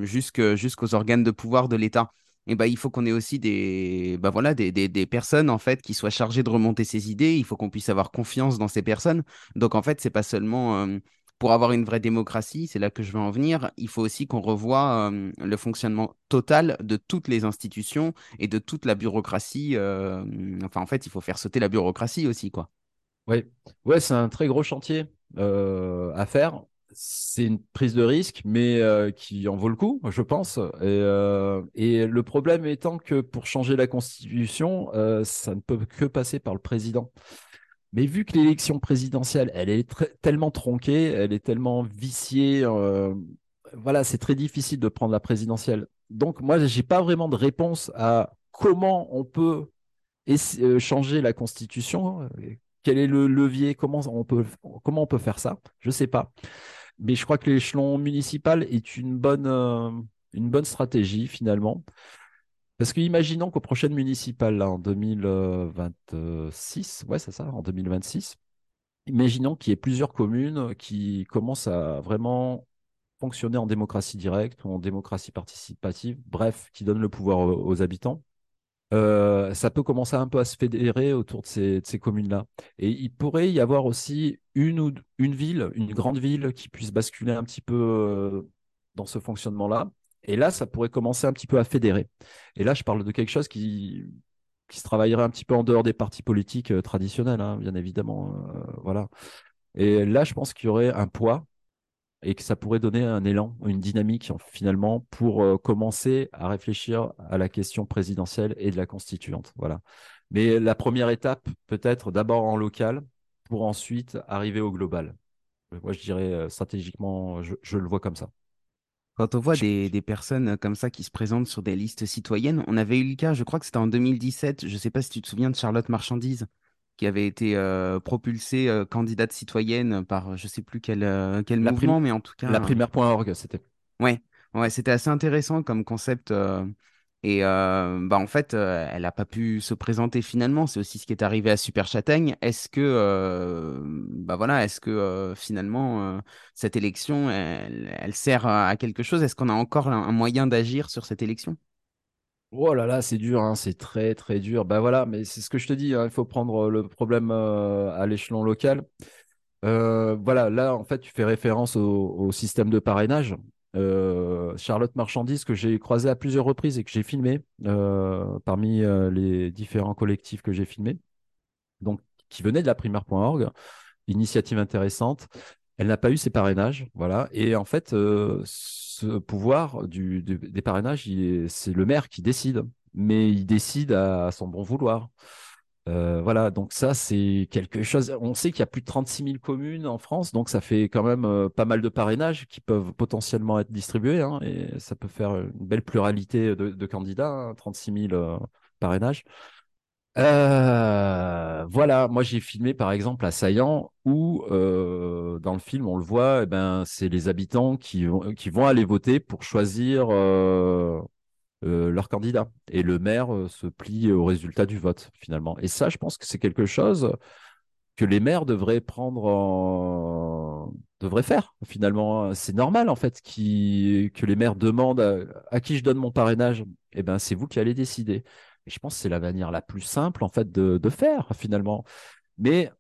jusqu'aux organes de pouvoir de l'État. Et ben il faut qu'on ait aussi des, bah voilà, des, des, personnes en fait qui soient chargées de remonter ces idées. Il faut qu'on puisse avoir confiance dans ces personnes. Donc en fait, c'est pas seulement pour avoir une vraie démocratie, c'est là que je veux en venir, il faut aussi qu'on revoie euh, le fonctionnement total de toutes les institutions et de toute la bureaucratie. euh, enfin, en fait, il faut faire sauter la bureaucratie aussi, quoi. Oui, ouais, c'est un très gros chantier euh, à faire. C'est une prise de risque, mais qui en vaut le coup, je pense. Et, le problème étant que pour changer la Constitution, ça ne peut que passer par le président. Mais vu que l'élection présidentielle, elle est tellement tronquée, elle est tellement viciée, euh, voilà, c'est très difficile de prendre la présidentielle. Donc moi, j'ai pas vraiment de réponse à comment on peut euh, changer la Constitution. euh, Quel est le levier? Comment on peut, comment on peut faire ça? Je sais pas. Mais je crois que l'échelon municipal est une bonne, euh, une bonne stratégie finalement. Parce que imaginons qu'aux prochaines municipales, en 2026, ouais, c'est ça, en 2026, imaginons qu'il y ait plusieurs communes qui commencent à vraiment fonctionner en démocratie directe ou en démocratie participative, bref, qui donnent le pouvoir aux, habitants. Euh, ça peut commencer un peu à se fédérer autour de ces, ces communes-là. Et il pourrait y avoir aussi une ou une ville, une grande ville qui puisse basculer un petit peu euh, dans ce fonctionnement-là. Et là, ça pourrait commencer un petit peu à fédérer. Et là, je parle de quelque chose qui, se travaillerait un petit peu en dehors des partis politiques euh, traditionnels, hein, bien évidemment. euh, voilà. Et là, je pense qu'il y aurait un poids et que ça pourrait donner un élan, une dynamique en- finalement pour euh, commencer à réfléchir à la question présidentielle et de la constituante. Voilà. Mais la première étape, peut-être d'abord en local pour ensuite arriver au global. Moi, je dirais stratégiquement, je le vois comme ça. Quand on voit des, des personnes comme ça qui se présentent sur des listes citoyennes, on avait eu le cas, je crois que c'était en 2017, je ne sais pas si tu te souviens de Charlotte Marchandise, qui avait été euh, propulsée euh, candidate citoyenne par je ne sais plus quel, euh, quel La, mouvement, mais en tout cas, la primaire.org, c'était. Ouais, ouais, c'était assez intéressant comme concept. Et euh, bah en fait, euh, elle n'a pas pu se présenter finalement. C'est aussi ce qui est arrivé à Super Châtaigne. Est-ce que, euh, bah voilà, est-ce que finalement cette élection, elle, elle sert à, quelque chose? Est-ce qu'on a encore un, moyen d'agir sur cette élection? Oh là là, c'est dur, hein, c'est très très dur. Bah voilà, mais c'est ce que je te dis, hein, il faut prendre le problème à l'échelon local. Voilà, là en fait, tu fais référence au système de parrainage. Euh, Charlotte Marchandise que j'ai croisé à plusieurs reprises et que j'ai filmé euh, parmi euh, les différents collectifs que j'ai filmés, donc qui venaient de la primaire.org, initiative intéressante. Elle n'a pas eu ses parrainages, voilà. Et en fait, ce pouvoir du, du- des parrainages, c'est le maire qui décide, mais il décide à son bon vouloir. Euh, voilà, donc ça, c'est quelque chose. On sait qu'il y a plus de 36 000 communes en France, donc ça fait quand même euh, pas mal de parrainages qui peuvent potentiellement être distribués, hein, et ça peut faire une belle pluralité de, candidats, hein, 36 000 euh, parrainages. Voilà, moi j'ai filmé par exemple à Saillant où dans le film on le voit, eh ben, c'est les habitants qui vont aller voter pour choisir euh, leur candidat. Et le maire euh, se plie au résultat du vote finalement. Et ça, je pense que c'est quelque chose que les maires devraient prendre en... devraient faire finalement. C'est normal en fait que les maires demandent à... qui je donne mon parrainage. Eh ben, c'est vous qui allez décider. Et je pense que c'est la manière la plus simple en fait de, de faire finalement. Mais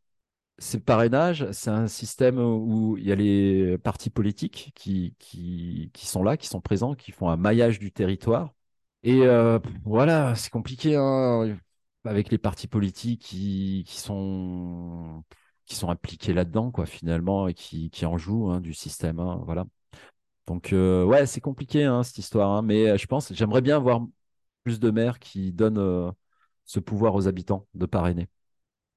ces parrainages, c'est un système où il y a les partis politiques qui, qui, qui sont là, qui sont présents, qui font un maillage du territoire. Et euh, voilà, c'est compliqué hein, avec les partis politiques qui, sont, impliqués là-dedans, quoi, finalement, et qui, en jouent hein, du système. hein, voilà. Donc, euh, ouais, c'est compliqué, cette histoire. mais euh, je pense, j'aimerais bien voir plus de maires qui donnent ce pouvoir aux habitants de parrainer.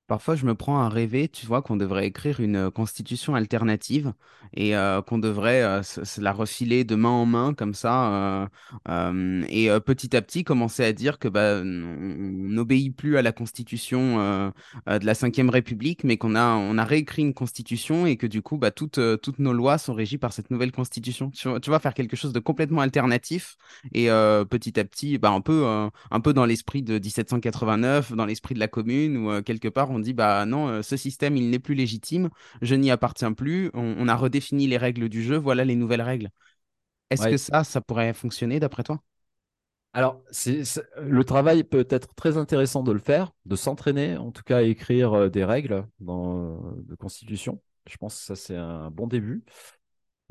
Parfois, je me prends à rêver, tu vois, qu'on devrait écrire une euh, constitution alternative et euh, qu'on devrait euh, se, la refiler de main en main comme ça et petit à petit commencer à dire que bah, on n'obéit plus à la constitution de la Cinquième République, mais qu'on a on a réécrit une constitution et que du coup, bah, toutes toutes nos lois sont régies par cette nouvelle constitution. Tu vois, faire quelque chose de complètement alternatif et petit à petit, bah, un peu un peu dans l'esprit de 1789, dans l'esprit de la commune euh, quelque part on dit bah non, euh, ce système il n'est plus légitime, je n'y appartiens plus, on, on a redéfini les règles du jeu, voilà les nouvelles règles. Est-ce que ça, ça pourrait fonctionner d'après toi? Alors, le travail peut être très intéressant de le faire, de s'entraîner, en tout cas à écrire euh, des règles dans, euh, de constitution. Je pense que ça, c'est un bon début.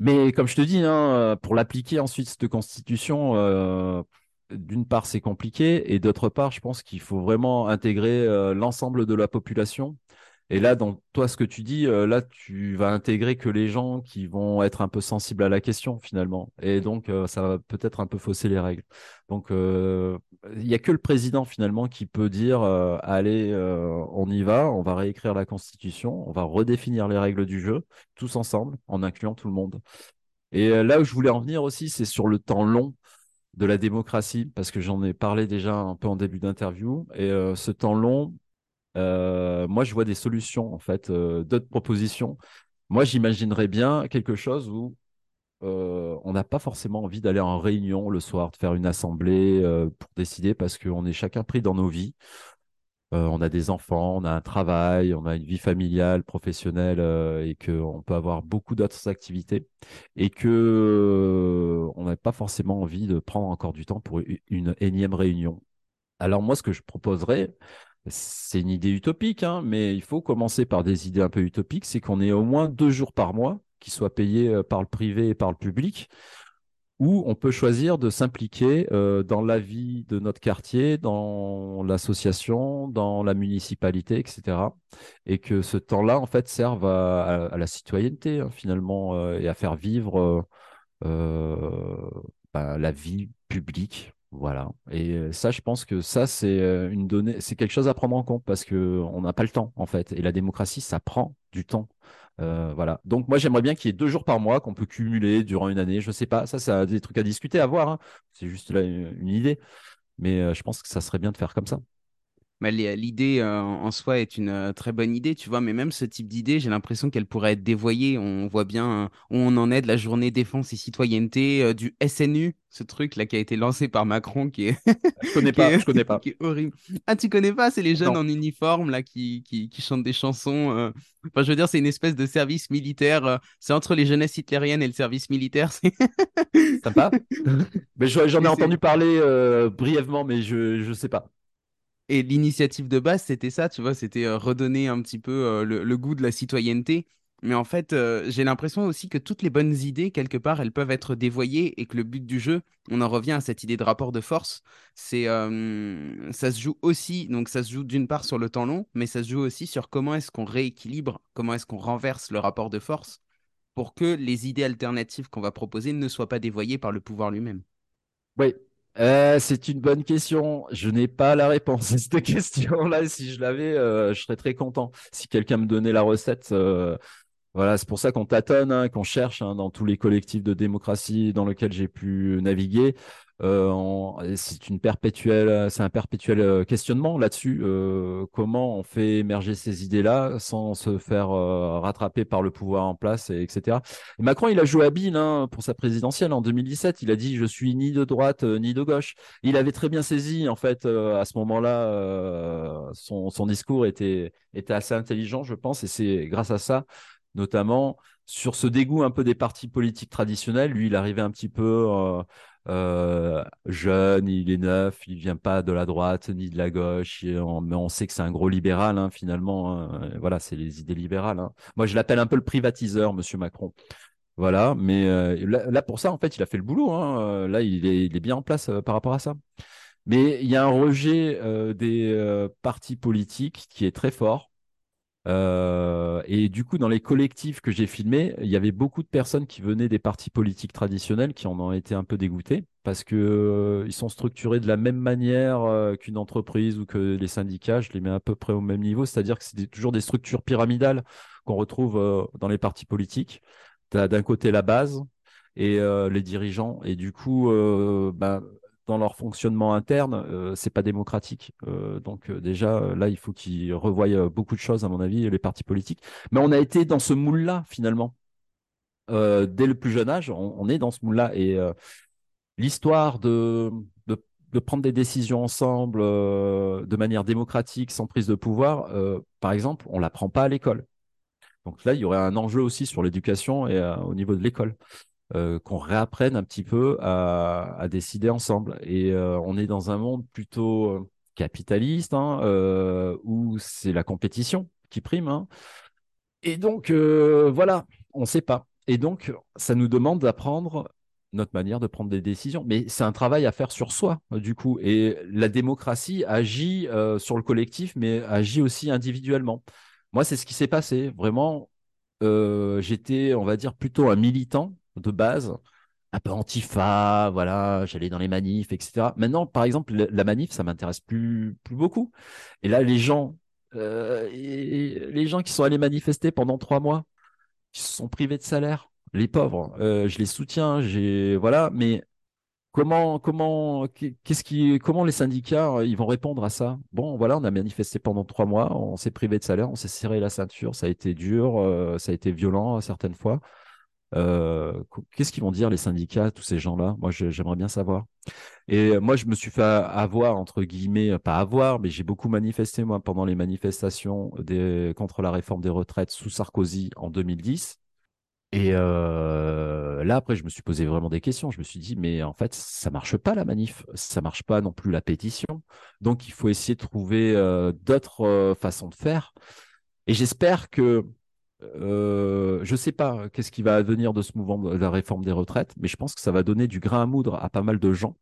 Mais comme je te dis, hein, pour l'appliquer ensuite, cette constitution, euh, d'une part, c'est compliqué, et d'autre part, je pense qu'il faut vraiment intégrer euh, l'ensemble de la population. Et là, dans toi, ce que tu dis, euh, là, tu vas intégrer que les gens qui vont être un peu sensibles à la question, finalement. Et donc, euh, ça va peut-être un peu fausser les règles. Donc, il n'y a que le président, finalement, qui peut dire, allez, on y va, on va réécrire la Constitution, on va redéfinir les règles du jeu, tous ensemble, en incluant tout le monde. Et là où je voulais en venir aussi, c'est sur le temps long de la démocratie, parce que j'en ai parlé déjà un peu en début d'interview. Et euh, ce temps long, euh, moi, je vois des solutions, en fait, euh, d'autres propositions. Moi, j'imaginerais bien quelque chose où on n'a pas forcément envie d'aller en réunion le soir, de faire une assemblée pour décider, parce qu'on est chacun pris dans nos vies. Euh, on a des enfants, on a un travail, on a une vie familiale, professionnelle, euh, et qu'on peut avoir beaucoup d'autres activités, et que euh, on n'a pas forcément envie de prendre encore du temps pour une énième réunion. Alors moi, ce que je proposerais, c'est une idée utopique, hein, mais il faut commencer par des idées un peu utopiques, c'est qu'on ait au moins deux jours par mois qui soient payés par le privé et par le public, où on peut choisir de s'impliquer euh, dans la vie de notre quartier, dans l'association, dans la municipalité, etc. Et que ce temps-là, en fait, serve à, la citoyenneté, hein, finalement, euh, et à faire vivre euh, bah, la vie publique. Voilà. Et ça, je pense que ça, c'est une donnée, c'est quelque chose à prendre en compte parce que on n'a pas le temps, en fait. Et la démocratie, ça prend du temps. Euh, voilà. Donc, moi, j'aimerais bien qu'il y ait deux jours par mois qu'on peut cumuler durant une année. Je sais pas. Ça, c'est des trucs à discuter, à voir. hein. C'est juste là une, une idée. Mais euh, je pense que ça serait bien de faire comme ça. Bah, l'idée euh, en soi est une euh, très bonne idée, tu vois, mais même ce type d'idée, j'ai l'impression qu'elle pourrait être dévoyée. On voit bien euh, où on en est de la journée défense et citoyenneté, du SNU, ce truc là qui a été lancé par Macron, qui est, Je connais pas, est, je connais pas. qui est horrible. Ah, tu connais pas? C'est les jeunes Non, en uniforme là qui, qui, qui chantent des chansons. euh. Enfin, je veux dire, c'est une espèce de service militaire. euh, C'est entre les jeunesses hitlériennes et le service militaire. c'est- sympa. Mais je- j'en ai entendu parler euh, brièvement, mais je je sais pas. Et l'initiative de base, c'était ça, tu vois, c'était euh, redonner un petit peu euh, le, goût de la citoyenneté. Mais en fait, euh, j'ai l'impression aussi que toutes les bonnes idées, quelque part, elles peuvent être dévoyées et que le but du jeu, on en revient à cette idée de rapport de force, c'est ça se joue aussi, donc ça se joue d'une part sur le temps long, mais ça se joue aussi sur comment est-ce qu'on rééquilibre, comment est-ce qu'on renverse le rapport de force pour que les idées alternatives qu'on va proposer ne soient pas dévoyées par le pouvoir lui-même. Oui, Euh, c'est une bonne question. Je n'ai pas la réponse à cette question-là. Si je l'avais, euh, je serais très content. Si quelqu'un me donnait la recette, euh, voilà, c'est pour ça qu'on tâtonne, hein, qu'on cherche hein, dans tous les collectifs de démocratie dans lesquels j'ai pu naviguer. Euh, c'est une perpétuelle, c'est un perpétuel euh, questionnement là-dessus. Euh, comment on fait émerger ces idées-là sans se faire euh, rattraper par le pouvoir en place, et, etc. Et Macron, il a joué habile hein, pour sa présidentielle en 2017. Il a dit je suis ni de droite euh, ni de gauche. Il avait très bien saisi en fait euh, à ce moment-là. euh, son, discours était assez intelligent, je pense, et c'est grâce à ça notamment sur ce dégoût un peu des partis politiques traditionnels. Lui, il arrivait un petit peu euh, jeune, il est neuf, il vient pas de la droite ni de la gauche, mais on sait que c'est un gros libéral hein, finalement. hein. Voilà, c'est les idées libérales. hein. Moi, je l'appelle un peu le privatiseur, Monsieur Macron. Voilà, mais euh, là, pour ça, en fait, il a fait le boulot. Euh, Là, il est, bien en place par rapport à ça. Mais il y a un rejet des partis politiques qui est très fort. Euh, et du coup, dans les collectifs que j'ai filmés, il y avait beaucoup de personnes qui venaient des partis politiques traditionnels qui en ont été un peu dégoûtés parce que euh, ils sont structurés de la même manière euh, qu'une entreprise ou que les syndicats. Je les mets à peu près au même niveau, c'est-à-dire que c'est toujours des structures pyramidales qu'on retrouve dans les partis politiques. Tu as d'un côté la base et les dirigeants, et du coup, ben, dans leur fonctionnement interne, euh, c'est pas démocratique. Euh, donc euh, déjà euh, là, il faut qu'ils revoient beaucoup de choses, à mon avis, les partis politiques. Mais on a été dans ce moule-là finalement. Dès le plus jeune âge, on, est dans ce moule-là. Et l'histoire de, de, de prendre des décisions ensemble de manière démocratique, sans prise de pouvoir, par exemple, on l'apprend pas à l'école. Donc là, il y aurait un enjeu aussi sur l'éducation et au niveau de l'école euh, qu'on réapprenne un petit peu à, décider ensemble. Et euh, on est dans un monde plutôt euh, capitaliste, hein, où c'est la compétition qui prime. hein. Et donc, voilà, on ne sait pas. Et donc, ça nous demande d'apprendre notre manière de prendre des décisions. Mais c'est un travail à faire sur soi, du coup. Et la démocratie agit sur le collectif, mais agit aussi individuellement. Moi, c'est ce qui s'est passé. Vraiment, j'étais, on va dire, plutôt un militant de base, un peu antifa, voilà, j'allais dans les manifs, etc. Maintenant, par exemple, la manif, ça m'intéresse plus, plus beaucoup. Et là, les gens, euh, les gens qui sont allés manifester pendant trois mois, qui se sont privés de salaire, les pauvres, euh, je les soutiens, j'ai, voilà, mais comment, comment, qu'est- qu'est-ce qui, comment les syndicats, euh, ils vont répondre à ça? Bon, voilà, on a manifesté pendant trois mois, on s'est privé de salaire, on s'est serré la ceinture, ça a été dur, ça a été violent certaines fois. Euh, qu- qu'est-ce qu'ils vont dire les syndicats, tous ces gens-là? Moi, j'aimerais bien savoir. Et euh, moi, je me suis fait avoir, entre guillemets, euh, pas avoir, mais j'ai beaucoup manifesté, moi, pendant les manifestations contre la réforme des retraites sous Sarkozy en 2010. Et là, après, je me suis posé vraiment des questions. Je me suis dit, mais en fait, ça marche pas la manif, ça marche pas non plus la pétition. Donc, il faut essayer de trouver d'autres façons de faire. Et j'espère que, euh, je sais pas qu'est-ce qui va advenir de ce mouvement de la réforme des retraites, mais je pense que ça va donner du grain à moudre à pas mal de gens.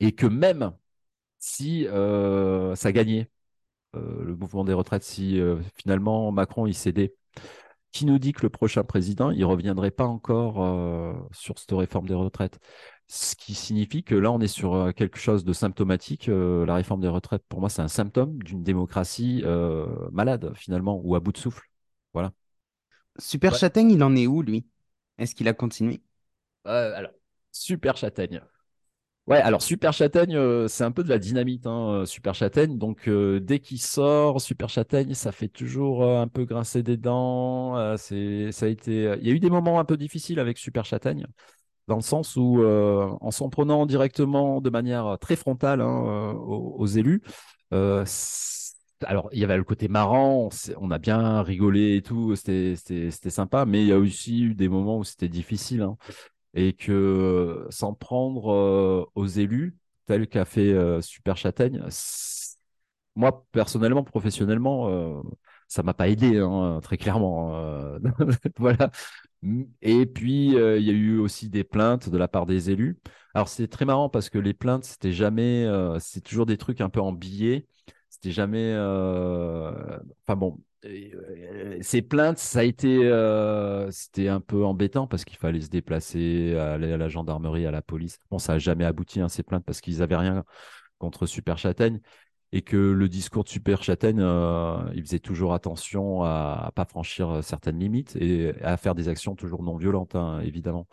Et que même si euh, ça gagnait, euh, le mouvement des retraites, si euh, finalement Macron il cédait, qui nous dit que le prochain président, il reviendrait pas encore euh, sur cette réforme des retraites? Ce qui signifie que là, on est sur euh, quelque chose de symptomatique. Euh, la réforme des retraites, pour moi, c'est un symptôme d'une démocratie euh, malade, finalement, ou à bout de souffle. Voilà. Super Ouais. Châtaigne, il en est où, lui? Est-ce qu'il a continué? Euh, alors, super châtaigne. Ouais, alors Super Châtaigne, euh, c'est un peu de la dynamite, hein, euh, Super Châtaigne. Donc euh, dès qu'il sort, Super Châtaigne, ça fait toujours un peu grincer des dents. c'est, ça a été, il y a eu des moments un peu difficiles avec Super Châtaigne, dans le sens où en s'en prenant directement de manière très frontale hein, aux, aux, élus. Alors il y avait le côté marrant, on, a bien rigolé et tout, c'était, sympa, mais il y a aussi eu des moments où c'était difficile. Hein et que s'en prendre euh, aux élus, tel qu'a fait euh, Super Châtaigne, moi personnellement, professionnellement, euh, ça m'a pas aidé, hein, très clairement. voilà. Et puis, il y a eu aussi des plaintes de la part des élus. Alors, c'est très marrant parce que les plaintes, c'était jamais, c'est toujours des trucs un peu en billets. C'était jamais, enfin bon, euh, ces plaintes, ça a été, euh, c'était un peu embêtant parce qu'il fallait se déplacer, aller à la gendarmerie, à la police. Bon, ça n'a jamais abouti hein, ces plaintes parce qu'ils n'avaient rien contre Super Châtaigne et que le discours de Super Châtaigne, euh, il faisait toujours attention à, ne pas franchir certaines limites et à faire des actions toujours non violentes, hein, évidemment.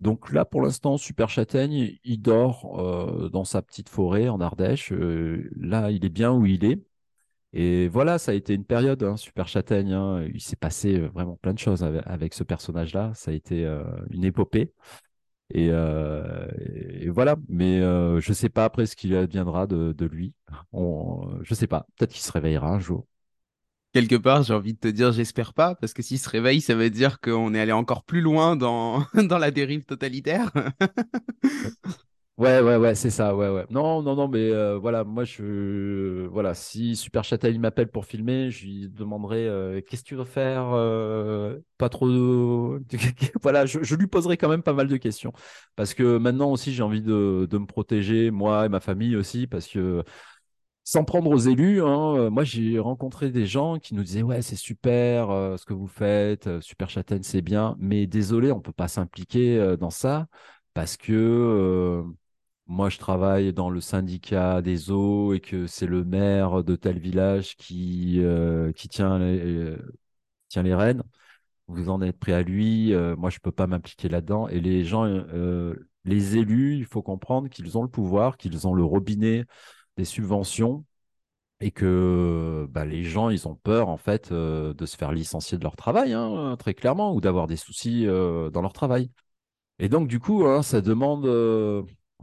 Donc là, pour l'instant, Super Châtaigne, il dort dans sa petite forêt en Ardèche. là, il est bien où il est. Et voilà, ça a été une période, hein, Super Châtaigne. Hein. il s'est passé euh, vraiment plein de choses avec, ce personnage-là. Ça a été euh, une épopée. Et, euh, voilà, mais je ne sais pas après ce qu'il adviendra de, lui. Je sais pas, peut-être qu'il se réveillera un jour. Quelque part, j'ai envie de te dire, j'espère pas, parce que s'il se réveille, ça veut dire qu'on est allé encore plus loin dans, dans la dérive totalitaire. Ouais, ouais, ouais, c'est ça, ouais, ouais. Non, non, non, mais euh, voilà, moi, je, voilà, si Super Châtaigne m'appelle pour filmer, je lui demanderai euh, qu'est-ce que tu veux faire, euh, pas trop, voilà, je, lui poserai quand même pas mal de questions, parce que maintenant aussi, j'ai envie de, me protéger, moi et ma famille aussi, parce que sans prendre aux élus, hein, moi, j'ai rencontré des gens qui nous disaient, ouais, c'est super ce que vous faites, Super Châtaigne, c'est bien, mais désolé, on peut pas s'impliquer dans ça parce que moi je travaille dans le syndicat des eaux et que c'est le maire de tel village qui, euh, qui tient, les, euh, tient les rênes, vous en êtes prêt à lui, euh, moi je peux pas m'impliquer là-dedans. Et les gens, les élus, il faut comprendre qu'ils ont le pouvoir, qu'ils ont le robinet des subventions et que bah, les gens, ils ont peur en fait de se faire licencier de leur travail, hein, très clairement, ou d'avoir des soucis dans leur travail. Et donc, du coup, hein, ça demande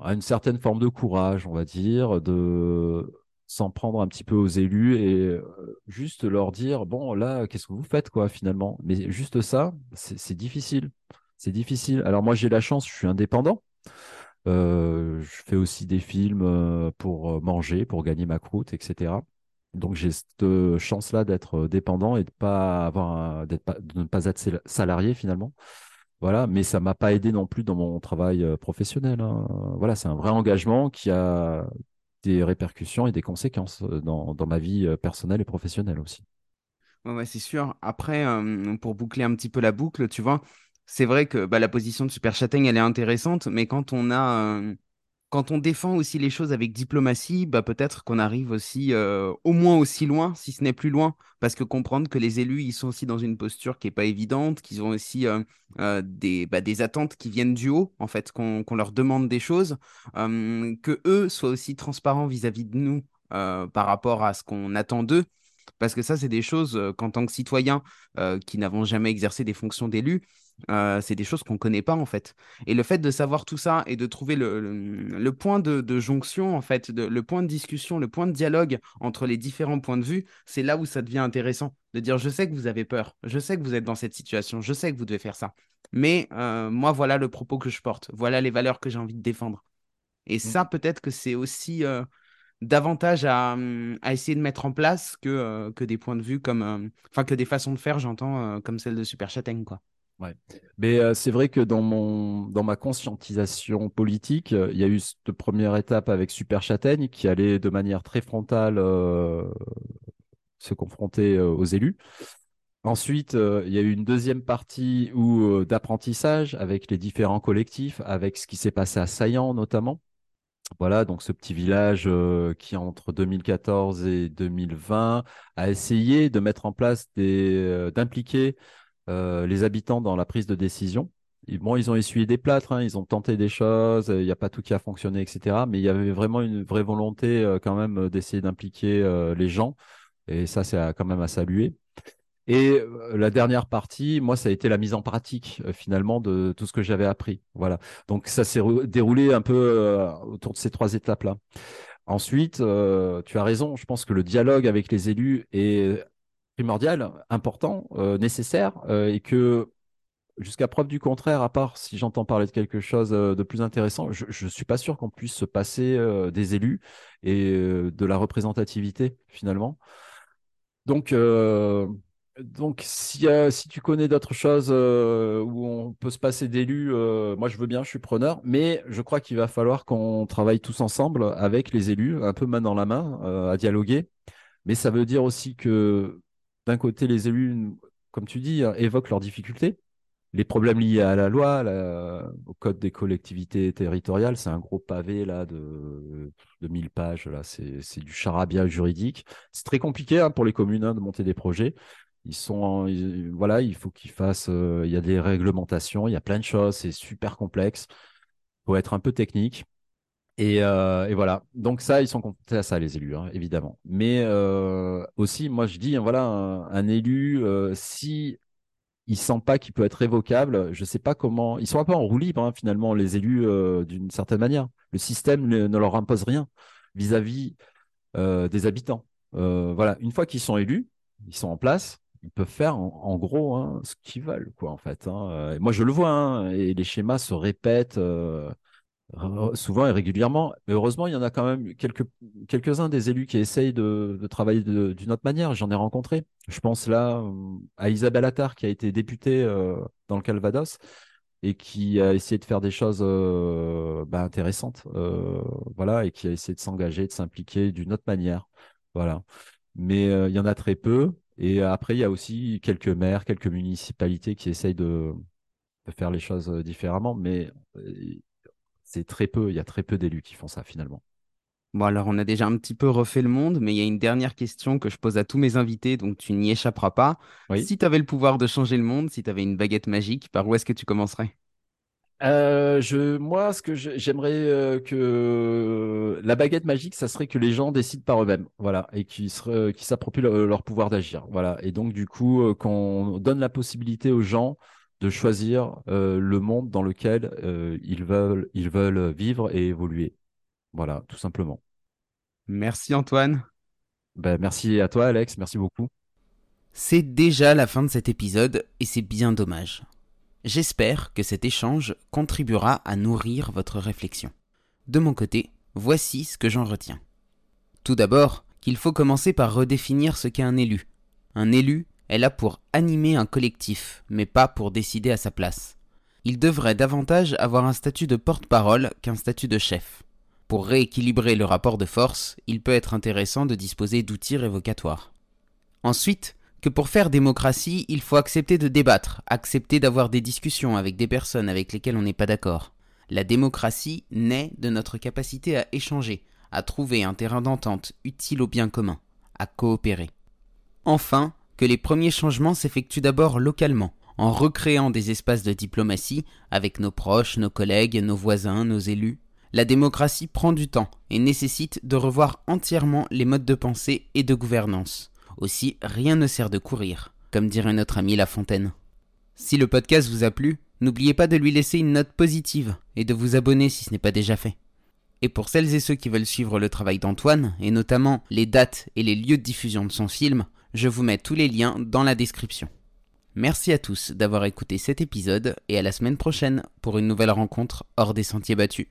à une certaine forme de courage, on va dire, de s'en prendre un petit peu aux élus et euh, juste leur dire bon là qu'est-ce que vous faites quoi finalement? Mais juste ça c'est difficile. C'est difficile. Alors moi j'ai la chance je suis indépendant. euh, je fais aussi des films euh, pour manger pour gagner ma croûte etc donc j'ai cette chance là d'être dépendant et de pas avoir de ne pas être salarié finalement voilà, mais ça m'a pas aidé non plus dans mon travail euh, professionnel. Hein. Voilà, c'est un vrai engagement qui a des répercussions et des conséquences euh, dans, ma vie euh, personnelle et professionnelle aussi. Ouais, c'est sûr. Après, pour boucler un petit peu la boucle, tu vois, c'est vrai que bah, la position de Super Châtaigne, elle est intéressante, mais quand on a quand on défend aussi les choses avec diplomatie, bah peut-être qu'on arrive aussi euh, au moins aussi loin, si ce n'est plus loin, parce que comprendre que les élus, ils sont aussi dans une posture qui n'est pas évidente, qu'ils ont aussi euh, euh, des, bah, des attentes qui viennent du haut, en fait, qu'on leur demande des choses, que eux soient aussi transparents vis-à-vis -vis de nous par rapport à ce qu'on attend d'eux. Parce que ça, c'est des choses qu'en tant que citoyen qui n'avons jamais exercé des fonctions d'élu, euh, c'est des choses qu'on ne connaît pas en fait. Et le fait de savoir tout ça et de trouver le, point de, jonction, en fait, le point de discussion, le point de dialogue entre les différents points de vue, c'est là où ça devient intéressant. De dire, je sais que vous avez peur, je sais que vous êtes dans cette situation, je sais que vous devez faire ça. Mais euh, moi, voilà le propos que je porte, voilà les valeurs que j'ai envie de défendre. Et mmh. ça, peut-être que c'est aussi euh, davantage à, essayer de mettre en place que, que des points de vue comme. Enfin, que des façons de faire, j'entends, comme celle de Super Châtaigne, quoi. Ouais. Mais euh, c'est vrai que dans, mon, dans ma conscientisation politique, euh, il y a eu cette première étape avec Super Châtaigne qui allait de manière très frontale euh, se confronter aux élus. Ensuite, il y a eu une deuxième partie où d'apprentissage avec les différents collectifs, avec ce qui s'est passé à Saillant notamment. Voilà, donc ce petit village qui, entre 2014 et 2020, a essayé de mettre en place des, d'impliquer les habitants dans la prise de décision. bon, ils ont essuyé des plâtres, hein, ils ont tenté des choses, il n'y a pas tout qui a fonctionné, etc. Mais il y avait vraiment une vraie volonté quand même d'essayer d'impliquer les gens. Et ça, c'est quand même à saluer. Et la dernière partie, moi, ça a été la mise en pratique finalement de tout ce que j'avais appris. Voilà. Donc ça s'est déroulé un peu autour de ces trois étapes-là. Ensuite, tu as raison. Je pense que le dialogue avec les élus est primordial, important, nécessaire, et que jusqu'à preuve du contraire, à part si j'entends parler de quelque chose de plus intéressant, je ne suis pas sûr qu'on puisse se passer des élus et de la représentativité finalement. Donc, donc, si, si, tu connais d'autres choses euh, où on peut se passer d'élus, euh, moi je veux bien, je suis preneur, mais je crois qu'il va falloir qu'on travaille tous ensemble avec les élus, un peu main dans la main, euh, à dialoguer. Mais ça veut dire aussi que d'un côté, les élus, comme tu dis, évoquent leurs difficultés, les problèmes liés à la loi, au code des collectivités territoriales, c'est un gros pavé là de, de 1000 pages, c'est du charabia juridique. C'est très compliqué hein, pour les communes hein, de monter des projets il faut qu'ils fassent, euh, il y a des réglementations, il y a plein de choses, c'est super complexe. Il faut être un peu technique. Et, euh, voilà. Donc ça, ils sont confrontés à ça, les élus, hein, évidemment. Mais euh, aussi, moi, je dis, voilà, un, élu, si il sent pas qu'il peut être révocable, je sais pas comment. Ils sont un peu en roue libre, hein, finalement, les élus, d'une certaine manière. Le système ne, leur impose rien vis-à-vis des habitants. voilà, une fois qu'ils sont élus, ils sont en place, ils peuvent faire en, gros hein, ce qu'ils veulent, quoi, en fait. Hein. Euh, moi, je le vois, hein, et les schémas se répètent euh, souvent et régulièrement. Mais heureusement, il y en a quand même quelques, quelques-uns des élus qui essayent de, travailler d'une autre manière. J'en ai rencontré. Je pense là euh, à Isabelle Attard, qui a été députée dans le Calvados et qui a essayé de faire des choses bah, intéressantes, voilà, et qui a essayé de s'engager, de s'impliquer d'une autre manière, voilà. Mais il y en a très peu. Et après, il y a aussi quelques maires, quelques municipalités qui essayent de, faire les choses euh, différemment, mais euh, c'est très peu, il y a très peu d'élus qui font ça finalement. Bon, alors on a déjà un petit peu refait le monde, mais il y a une dernière question que je pose à tous mes invités, donc tu n'y échapperas pas. Si tu avais le pouvoir de changer le monde, si tu avais une baguette magique, par où est-ce que tu commencerais? Euh, je, moi, ce que j'aimerais euh, que la baguette magique, ça serait que les gens décident par eux-mêmes, voilà, et qui qui s'approprient leur, pouvoir d'agir, voilà. Et donc du coup, euh, qu'on donne la possibilité aux gens de choisir le monde dans lequel ils veulent, ils veulent vivre et évoluer, voilà, tout simplement. Merci Antoine. Ben, merci à toi Alex, merci beaucoup. C'est déjà la fin de cet épisode et c'est bien dommage. J'espère que cet échange contribuera à nourrir votre réflexion. De mon côté, voici ce que j'en retiens. Tout d'abord, qu'il faut commencer par redéfinir ce qu'est un élu. Un élu est là pour animer un collectif, mais pas pour décider à sa place. Il devrait davantage avoir un statut de porte-parole qu'un statut de chef. Pour rééquilibrer le rapport de force, il peut être intéressant de disposer d'outils révocatoires. Ensuite, que pour faire démocratie, il faut accepter de débattre, accepter d'avoir des discussions avec des personnes avec lesquelles on n'est pas d'accord. La démocratie naît de notre capacité à échanger, à trouver un terrain d'entente utile au bien commun, à coopérer. Enfin, que les premiers changements s'effectuent d'abord localement, en recréant des espaces de diplomatie avec nos proches, nos collègues, nos voisins, nos élus. La démocratie prend du temps et nécessite de revoir entièrement les modes de pensée et de gouvernance. Aussi, rien ne sert de courir, comme dirait notre ami La Fontaine. Si le podcast vous a plu, n'oubliez pas de lui laisser une note positive et de vous abonner si ce n'est pas déjà fait. Et pour celles et ceux qui veulent suivre le travail d'Antoine, et notamment les dates et les lieux de diffusion de son film, je vous mets tous les liens dans la description. Merci à tous d'avoir écouté cet épisode et à la semaine prochaine pour une nouvelle rencontre hors des sentiers battus.